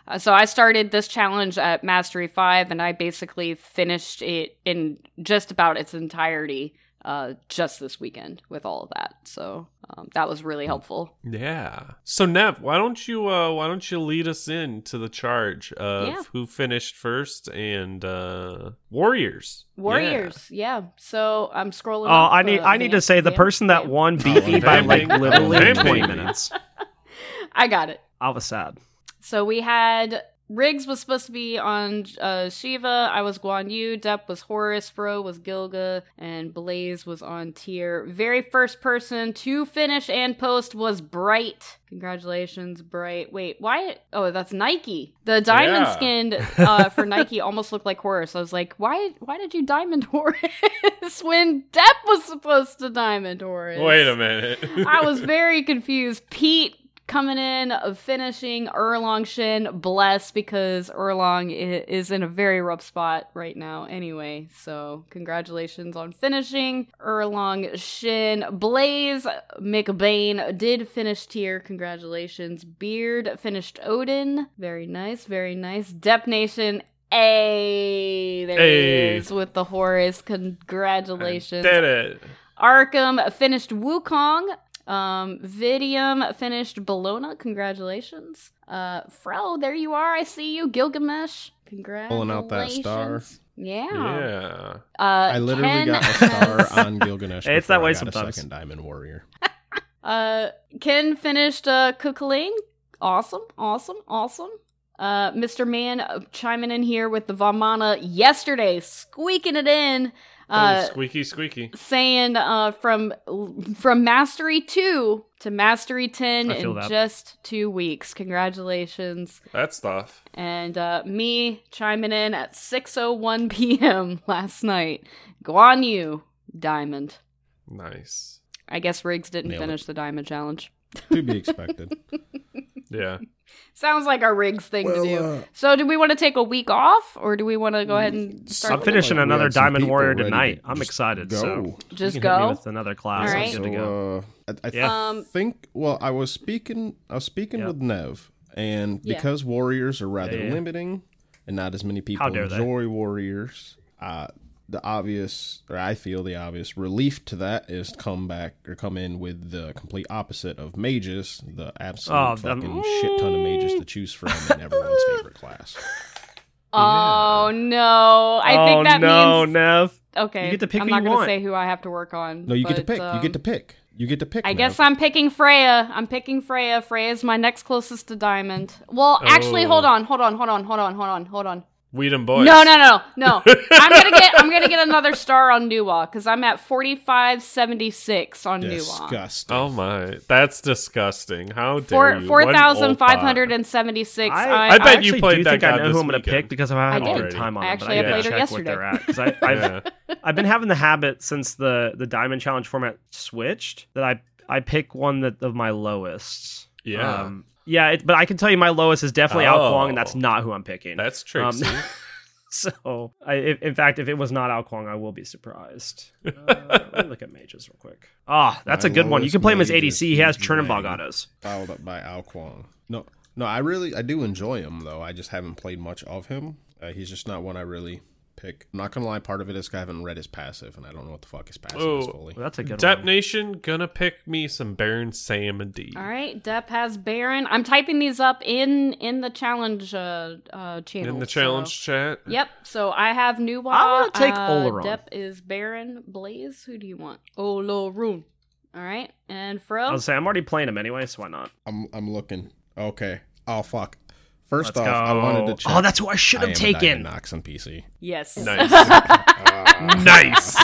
S3: Uh, so I started this challenge at Mastery 5 and I basically finished it in just about its entirety uh, just this weekend with all of that. So um, that was really helpful.
S1: Yeah. So Nev, why don't you uh why don't you lead us in to the charge of
S3: Yeah.
S1: who finished first and uh Warriors.
S3: Warriors, yeah. So I'm scrolling.
S4: Oh,
S3: up,
S4: I need
S3: uh,
S4: I need to say the
S3: Vamp-
S4: person that won beat me by like literally 20 minutes.
S3: I got it.
S4: I was sad.
S3: So we had Riggs was supposed to be on uh, Shiva. I was Guan Yu. Depp was Horus. Fro was Gilga, and Blaze was on Tyr. Very first person to finish and post was Bright. Congratulations, Bright. Wait, why? Oh, that's Nike. The diamond
S1: Yeah.
S3: skinned uh, for Nike almost looked like Horus. I was like, why? Why did you diamond Horus when Depp was supposed to diamond Horus?
S1: Wait a minute.
S3: I was very confused. Pete coming in, finishing Erlang Shen, bless because Erlang is in a very rough spot right now anyway. So, congratulations on finishing Erlang Shen. Blaze McBain did finish Tyr. Congratulations. Beard finished Odin. Very nice, very nice. Dep Nation. A there
S1: Hey.
S3: he is with the Horus. Congratulations.
S1: Did it.
S3: Arkham finished Wukong. Um, Vidium finished Bellona. Congratulations. Uh, Fro, there you are. I see you. Gilgamesh. Congratulations.
S2: Pulling out that star.
S3: Yeah.
S1: Yeah.
S3: Uh,
S2: I literally
S3: Ken
S2: got a star on Gilgamesh.
S4: It's that way
S2: I got
S4: sometimes.
S2: A second Diamond Warrior.
S3: Uh, Ken finished uh, Cu Chulainn. Awesome, awesome, awesome. Uh, Mr. Man uh, chiming in here with the Vamana yesterday, squeaking it in. Uh,
S1: oh, squeaky squeaky.
S3: saying uh from from mastery 2 to mastery 10 in
S4: that.
S3: just 2 weeks congratulations
S1: That stuff.
S3: and uh me chiming in at 6:01 p.m. last night Guan Yu diamond
S1: Nice.
S3: I guess Riggs didn't
S2: Nailed it.
S3: finish the diamond challenge
S2: To be expected.
S1: Yeah.
S3: sounds like our rigs thing
S2: Well,
S3: to do
S2: uh,
S3: so do we want to take a week off or do we want to go ahead and start
S4: I'm finishing?
S2: Like,
S4: another Diamond Warrior
S2: ready to
S4: tonight. I'm excited.
S2: Go.
S4: So
S3: just
S4: you can hit me
S3: go
S4: with another class.
S3: All
S4: I'm
S3: right.
S4: good to go.
S2: Uh, I, I
S4: Yeah.
S3: um
S2: think. Well, I was speaking. I was speaking
S4: Yeah.
S2: with Nev, and
S3: Yeah.
S2: because warriors are rather
S4: Yeah, yeah.
S2: limiting, and not as many people
S4: How dare they.
S2: enjoy warriors, uh, the obvious, or I feel the obvious relief to that is come back or come in with the complete opposite of mages, the absolute
S4: Oh, them-
S2: fucking shit ton of mages to choose from in everyone's favorite class.
S3: oh no I
S4: oh
S3: think that
S4: no,
S3: means
S4: Nev.
S3: Okay.
S4: You get to pick
S3: I'm not
S4: you
S3: gonna
S4: want.
S3: say who I have to work on.
S2: No, you get to
S3: but,
S2: pick. you get to
S3: um,
S2: pick. You get to pick.
S3: I
S2: Nev.
S3: guess I'm picking Freya. I'm picking Freya. Freya's my next closest to Diamond. Well, actually,
S1: Oh.
S3: hold on, hold on, hold on, hold on, hold on, hold on.
S1: Weedham boys.
S3: No, no, no, no. I'm gonna get I'm gonna get another star on Nuwa because I'm at 4576 on Nuwa.
S2: disgusting.
S1: Oh my. That's disgusting. How dare
S3: Four
S1: you?
S3: four
S1: What
S3: thousand five
S1: oppa.
S3: hundred and seventy six.
S4: I,
S1: I bet
S4: actually
S1: you played
S4: do
S1: that
S4: think I
S1: god
S4: know who I'm going to
S1: weekend.
S4: pick because I haven't
S3: I
S4: had
S3: did.
S4: time on
S3: I
S4: them.
S3: actually-
S4: but
S1: I
S4: I
S1: played
S3: her
S4: check what they're
S3: yesterday.
S4: at because I've,
S1: Yeah.
S4: I've been having the habit since the the Diamond Challenge format switched that I I pick one that of my lowest.
S1: Yeah.
S4: Um, yeah, it, but I can tell you my lowest is definitely Ao Kuang, and that's
S1: Oh.
S4: not who I'm picking.
S1: That's
S4: Um, so, I, if, in fact, if it was not Ao Kuang, I will be surprised. Uh, let me look at mages real quick. Ah, that's
S2: My
S4: a good one. You can play him as ADC. He has
S2: Dwayne.
S4: Chernobog autos.
S2: fouled up by Ao Kuang. No, no, I really, I do enjoy him though. I just haven't played much of him. Uh, he's just not one I really pick. I'm not gonna lie, part of it is I haven't read his passive, and I don't know what the fuck his passive is
S1: Oh.
S2: fully.
S4: Well, that's a good
S1: Dep
S4: one.
S1: Nation gonna pick me some Baron Samedi.
S3: All right, Depp has Baron. I'm typing these up in in the challenge uh, uh channel.
S1: In the
S3: so-
S1: challenge chat.
S3: Yep. So I have Nuwa.
S4: I'm gonna take
S3: uh,
S4: Olorun.
S3: Depp is Baron. Blaze. Who do you want? Olorun. All right. And Fro.
S4: I'll say I'm already playing him anyway, so why not?
S2: I'm, I'm looking. Okay. Oh fuck. 1st
S4: Let's
S2: off,
S4: go.
S2: I wanted to check.
S4: Oh, that's who I should have
S2: am Diamond
S4: taken.
S2: Nox on PC.
S3: yes.
S1: Nice.
S2: Uh,
S1: nice.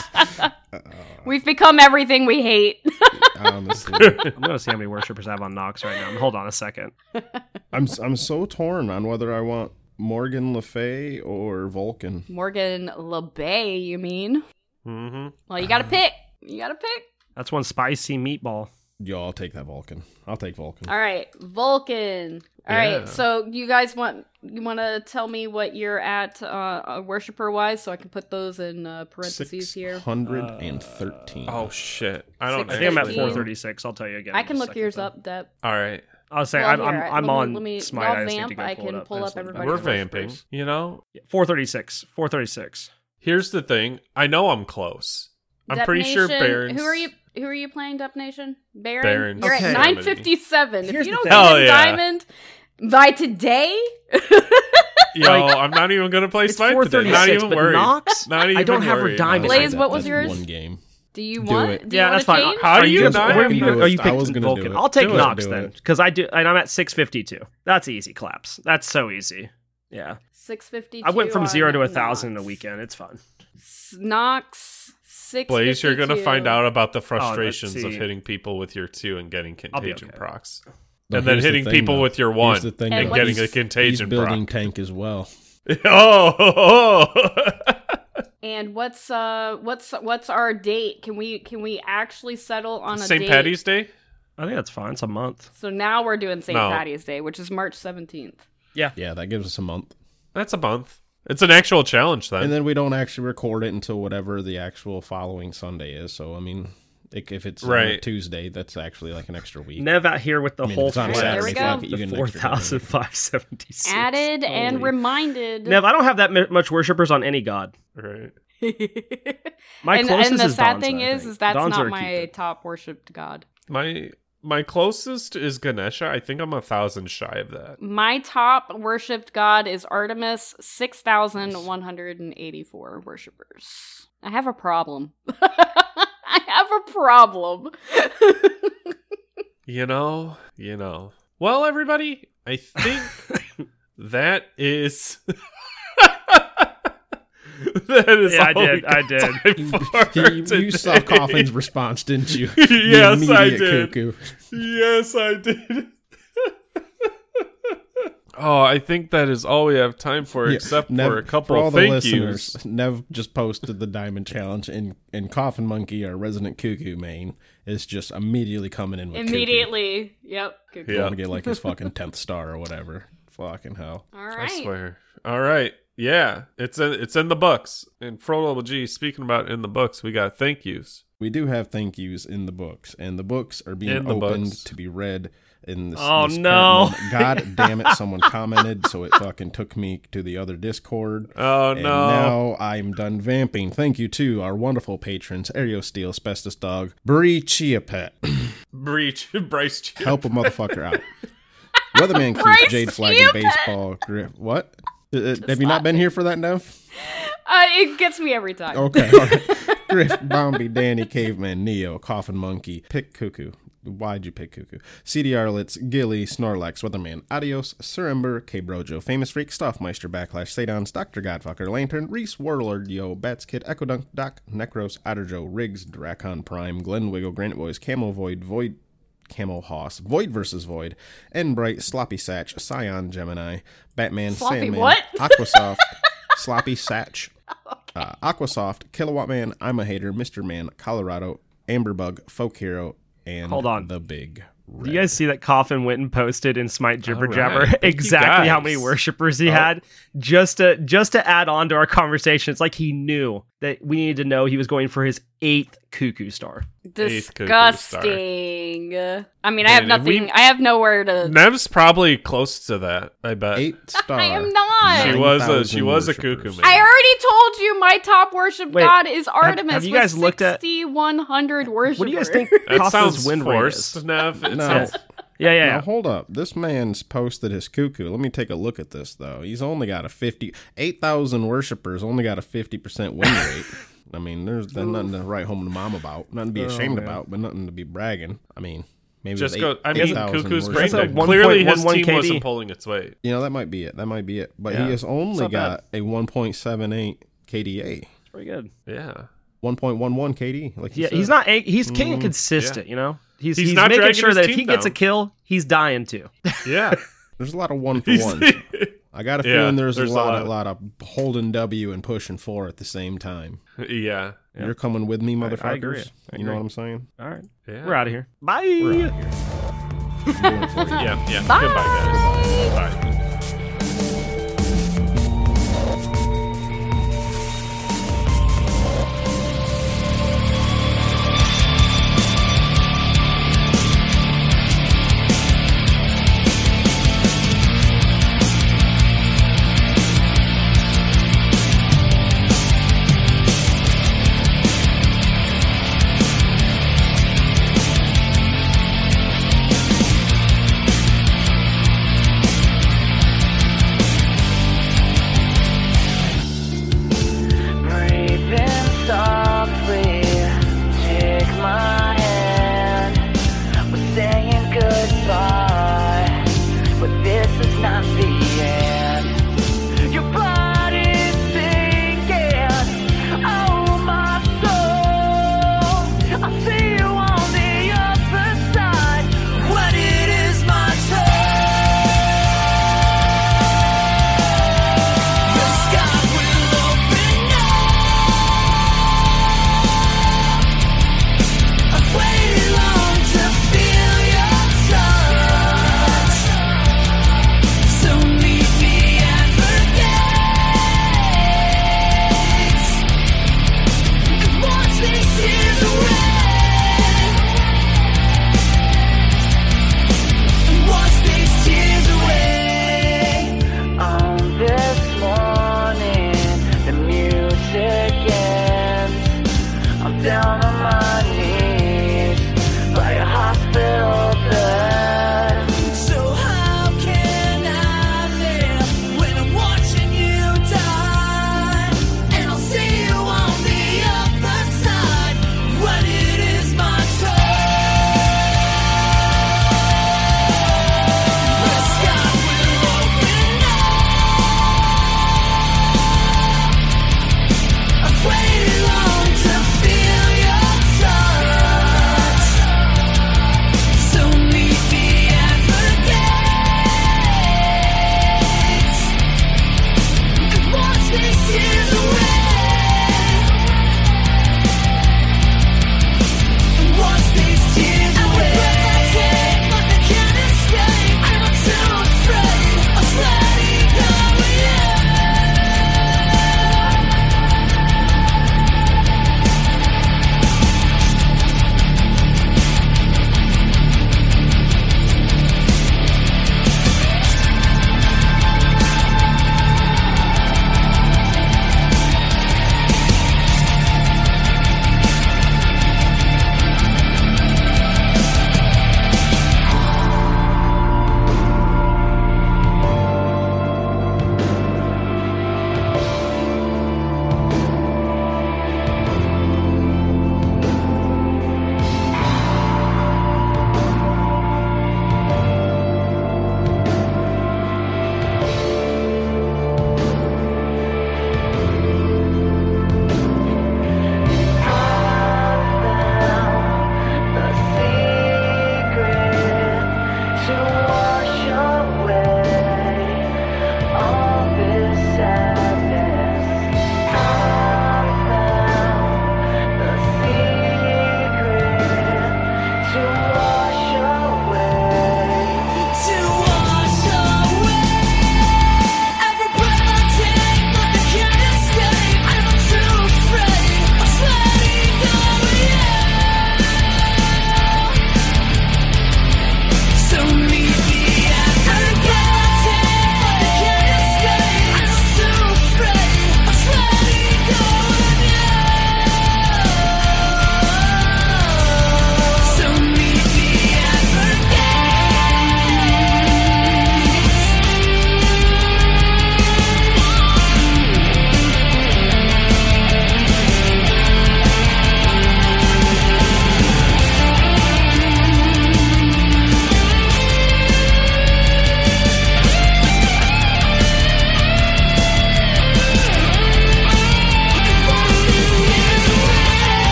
S3: We've become everything we hate.
S2: honestly,
S4: I'm gonna see how many worshippers I have on Nox right now. Hold on a second.
S2: I'm I'm so torn on whether I want Morgan Le Fay or Vulcan.
S3: Morgan LeBay, you mean?
S1: Mm-hmm.
S3: Well, you gotta pick. You gotta pick.
S4: That's one spicy meatball.
S2: Yo, I'll take that Vulcan. I'll take Vulcan.
S3: All right, Vulcan. All right,
S1: Yeah.
S3: so you guys want you want to tell me what you're at uh, worshiper wise, so I can put those in uh, parentheses here.
S2: 613.
S1: Oh shit! I don't.
S4: I think I'm at 436. I'll tell you again.
S3: I can look yours
S4: though.
S3: up, Deb.
S1: All right,
S4: I'll say
S3: Well,
S4: I'm,
S3: here,
S4: I'm, I'm
S3: me-
S4: on
S3: let me-
S4: Smite.
S3: I'll
S4: I just need
S3: vamp,
S4: to go
S3: I can
S4: up.
S3: pull up everybody.
S1: we're
S3: Everybody's
S1: vamping. You know,
S4: 436. 436.
S1: here's the thing. I know I'm close. I'm pretty sure
S3: Dep Nation-
S1: Barons.
S3: Who are you? Who are you playing, Dep Nation? Baron.
S1: Barons.
S3: You're
S4: Okay.
S3: at 957. If you don't
S4: thing.
S3: get
S1: Hell
S3: him
S1: yeah.
S3: diamond by today,
S1: Yo, I'm not even gonna play
S4: It's
S1: Smite today. Not even
S4: but
S1: worried.
S4: Nox,
S1: Not even
S4: I don't have her diamond.
S3: Blaze, what was yours?
S2: One game.
S3: do you
S2: Do
S3: want?
S2: it.
S3: Do
S4: yeah,
S3: want
S4: that's fine.
S3: change?
S1: How do you
S4: just-
S1: not oh,
S4: you,
S1: yours?
S4: are you
S2: I was
S4: Vulcan? I'll take
S2: Do it,
S4: Nox then, because I do, and I'm at 652. That's easy claps. That's so easy. Yeah,
S3: 652.
S4: I went from zero to a thousand in a weekend. It's fun.
S3: Nox. Six.
S1: Blaze, you're gonna find out about the frustrations of hitting people with your two and getting
S4: I'll
S1: contagion
S4: okay.
S1: procs,
S2: No,
S1: and then
S2: here's the
S1: hitting
S2: thing,
S1: people
S2: though.
S1: with your one
S2: the thing,
S3: And
S1: and
S2: though.
S1: getting
S3: what's-
S1: a
S2: He's
S1: contagion
S2: building
S1: proc.
S2: tank as well.
S1: oh,
S3: And what's uh what's what's our date? Can we can we actually settle on a
S1: St. Patty's Day.
S4: I think that's fine. It's a month.
S3: So now we're doing St.
S1: No.
S3: Patty's Day, which is March 17th.
S2: Yeah. Yeah, that gives us a month.
S1: That's a month. It's an actual challenge then.
S2: And then we don't actually record it until whatever the actual following Sunday is. So, I mean, if if it's on
S1: Right.
S2: Tuesday, that's actually like an extra week.
S4: Nev out here with the
S2: I mean,
S4: whole
S2: if it's
S3: There we
S2: Saturday,
S3: go.
S2: fuck
S4: The
S2: get an
S4: four
S2: extra day.
S4: thousand five seventy six.
S3: Added and reminded.
S4: Nev, I don't have that much worshippers on any god.
S1: right.
S4: My
S3: and,
S4: closest
S3: and the
S4: is
S3: sad
S4: Donza,
S3: thing is, is that's
S4: Donza
S3: not my
S4: Cupid.
S3: top worshipped god.
S1: My my closest is Ganesha. I think I'm a thousand shy of that.
S3: My top worshipped god is Artemis, 6,184 worshippers. I have a problem. I have a problem.
S1: You know, you know. Well, everybody, I think that is. that is.
S4: Yeah, I
S1: all we
S4: did, I
S1: got
S4: did.
S1: time
S2: You,
S1: for
S2: you, you saw. Coffin's response, didn't you?
S1: Yes, I did.
S2: Cuckoo.
S1: Yes, I did. oh, I think that is all we have time for,
S2: Yeah,
S1: except
S2: Nev-
S1: for a couple
S2: for all
S1: of
S2: the
S1: thank
S2: listeners,
S1: yous.
S2: Nev just posted the diamond challenge, and and Coffin Monkey, our resident cuckoo main, is just immediately coming in with
S3: Immediately. Yep. Good
S2: Cuckoo.
S1: Yeah.
S2: to get like his fucking tenth star or whatever. Fucking hell.
S3: All
S1: I
S3: right.
S1: swear. All right. Yeah, it's in it's in the books. And Fro G, speaking about in the books, we got thank yous.
S2: We do have thank yous in the books, and the books are being opened
S1: books.
S2: to be read in this.
S4: Oh,
S2: this
S4: no.
S2: God damn it! Someone commented, so it fucking took me to the other Discord.
S1: Oh
S2: And
S1: no.
S2: now I'm done vamping. Thank you to our wonderful patrons, Aereo Steel, Asbestos Dog, Bree Chiapet.
S1: Breach Bryce Ch-
S2: Help a motherfucker out. Weatherman
S3: Bryce
S2: Keith, Jade Flag, and Baseball Grip. What? Uh, uh, have you not been here for that, Nev?
S3: Uh, it gets me every time.
S2: Okay, all right. Griff, Bombi, Danny, Caveman, Neo, Coffin Monkey, Pick Cuckoo. Why'd you pick Cuckoo? CD Arlets, Gilly, Snorlax, Weatherman, Adios, Surrember, K Brojo, Famous Freak, Stuffmeister, Backlash, Sadons, Dr. Godfucker, Lantern, Reese, Warlord, Yo, Bats Kid, Echo Dunk, Doc, Necros, Adderjo, Riggs, Dracon Prime, Glen Wiggle, Granite Boys, Camo Void, Void, Camo Hoss, Void versus Void, Enbright, Sloppy Satch, Scion Gemini, Batman,
S3: Sloppy
S2: Sandman,
S3: what?
S2: Aquasoft, Sloppy Satch, uh, Aquasoft, Kilowatt Man, I'm a Hater, Mr. Man, Colorado, Amberbug, Folk Hero, and
S4: Hold on.
S2: the Big Red.
S4: Do you guys see that Coffin went and posted in Smite Jibber
S1: All
S4: Jabber
S1: right. Thank
S4: exactly how many worshippers he
S1: Oh.
S4: had just to just to add on to our conversation? It's like he knew that we needed to know he was going for his eighth cuckoo star.
S1: Eighth cuckoo star.
S3: Disgusting. I mean, I have
S1: Man, if we-
S3: nothing. I have nowhere to.
S1: Nev's probably close to that. I bet.
S2: Eight star.
S3: I am not.
S1: She was a she was a cuckoo man.
S3: I already told you my top worship
S4: Wait,
S3: god is Artemis.
S4: have you
S3: with
S4: guys looked at-
S3: 6,100 worshippers.
S4: What do you guys think
S1: that
S4: Coffin's
S1: sounds
S4: win rate
S1: forced. Nev. It
S2: No.
S1: sounds-
S4: Yeah, yeah,
S2: Now hold up. This man's posted his cuckoo. Let me take a look at this though. He's only got a 50 8,000 worshippers, only got a 50% win rate. I mean, there's, there's nothing to write home to mom about, nothing to be ashamed about, but nothing to be bragging. I mean, maybe
S1: Just
S2: it
S1: go. I mean,
S2: 8,000
S1: Cuckoo's brain
S2: worshippers.
S1: Dead. Clearly,
S4: point
S1: his
S4: one one
S1: team
S4: KD.
S1: wasn't pulling its weight.
S2: You know, that might be it. That might be it. But
S1: Yeah.
S2: he has only
S4: not
S2: got a 1.78 KDA.
S4: Pretty good.
S1: Yeah.
S2: 1.11 KD. Like
S4: Yeah,
S2: said.
S4: he's not. a- He's king
S1: Mm,
S4: and consistent. You know, he's
S1: He's
S4: he's,
S1: not
S4: making sure that if
S1: team
S4: he gets a kill, he's dying too.
S1: Yeah.
S2: There's a lot of one for
S1: He's-
S2: ones. I got a
S1: Yeah,
S2: feeling there's,
S1: there's
S2: a
S1: a
S2: lot,
S1: lot.
S2: a lot of holding W and pushing four at the same time.
S1: yeah.
S4: Yeah.
S2: You're coming with me,
S4: I- I
S2: motherfuckers.
S4: agree. I
S2: You know what I'm saying?
S4: All right,
S1: Yeah.
S4: we're out of here. Bye.
S2: We're out here. I'm doing it for you.
S1: Yeah. Yeah.
S3: Bye.
S1: Goodbye, guys.
S6: Bye.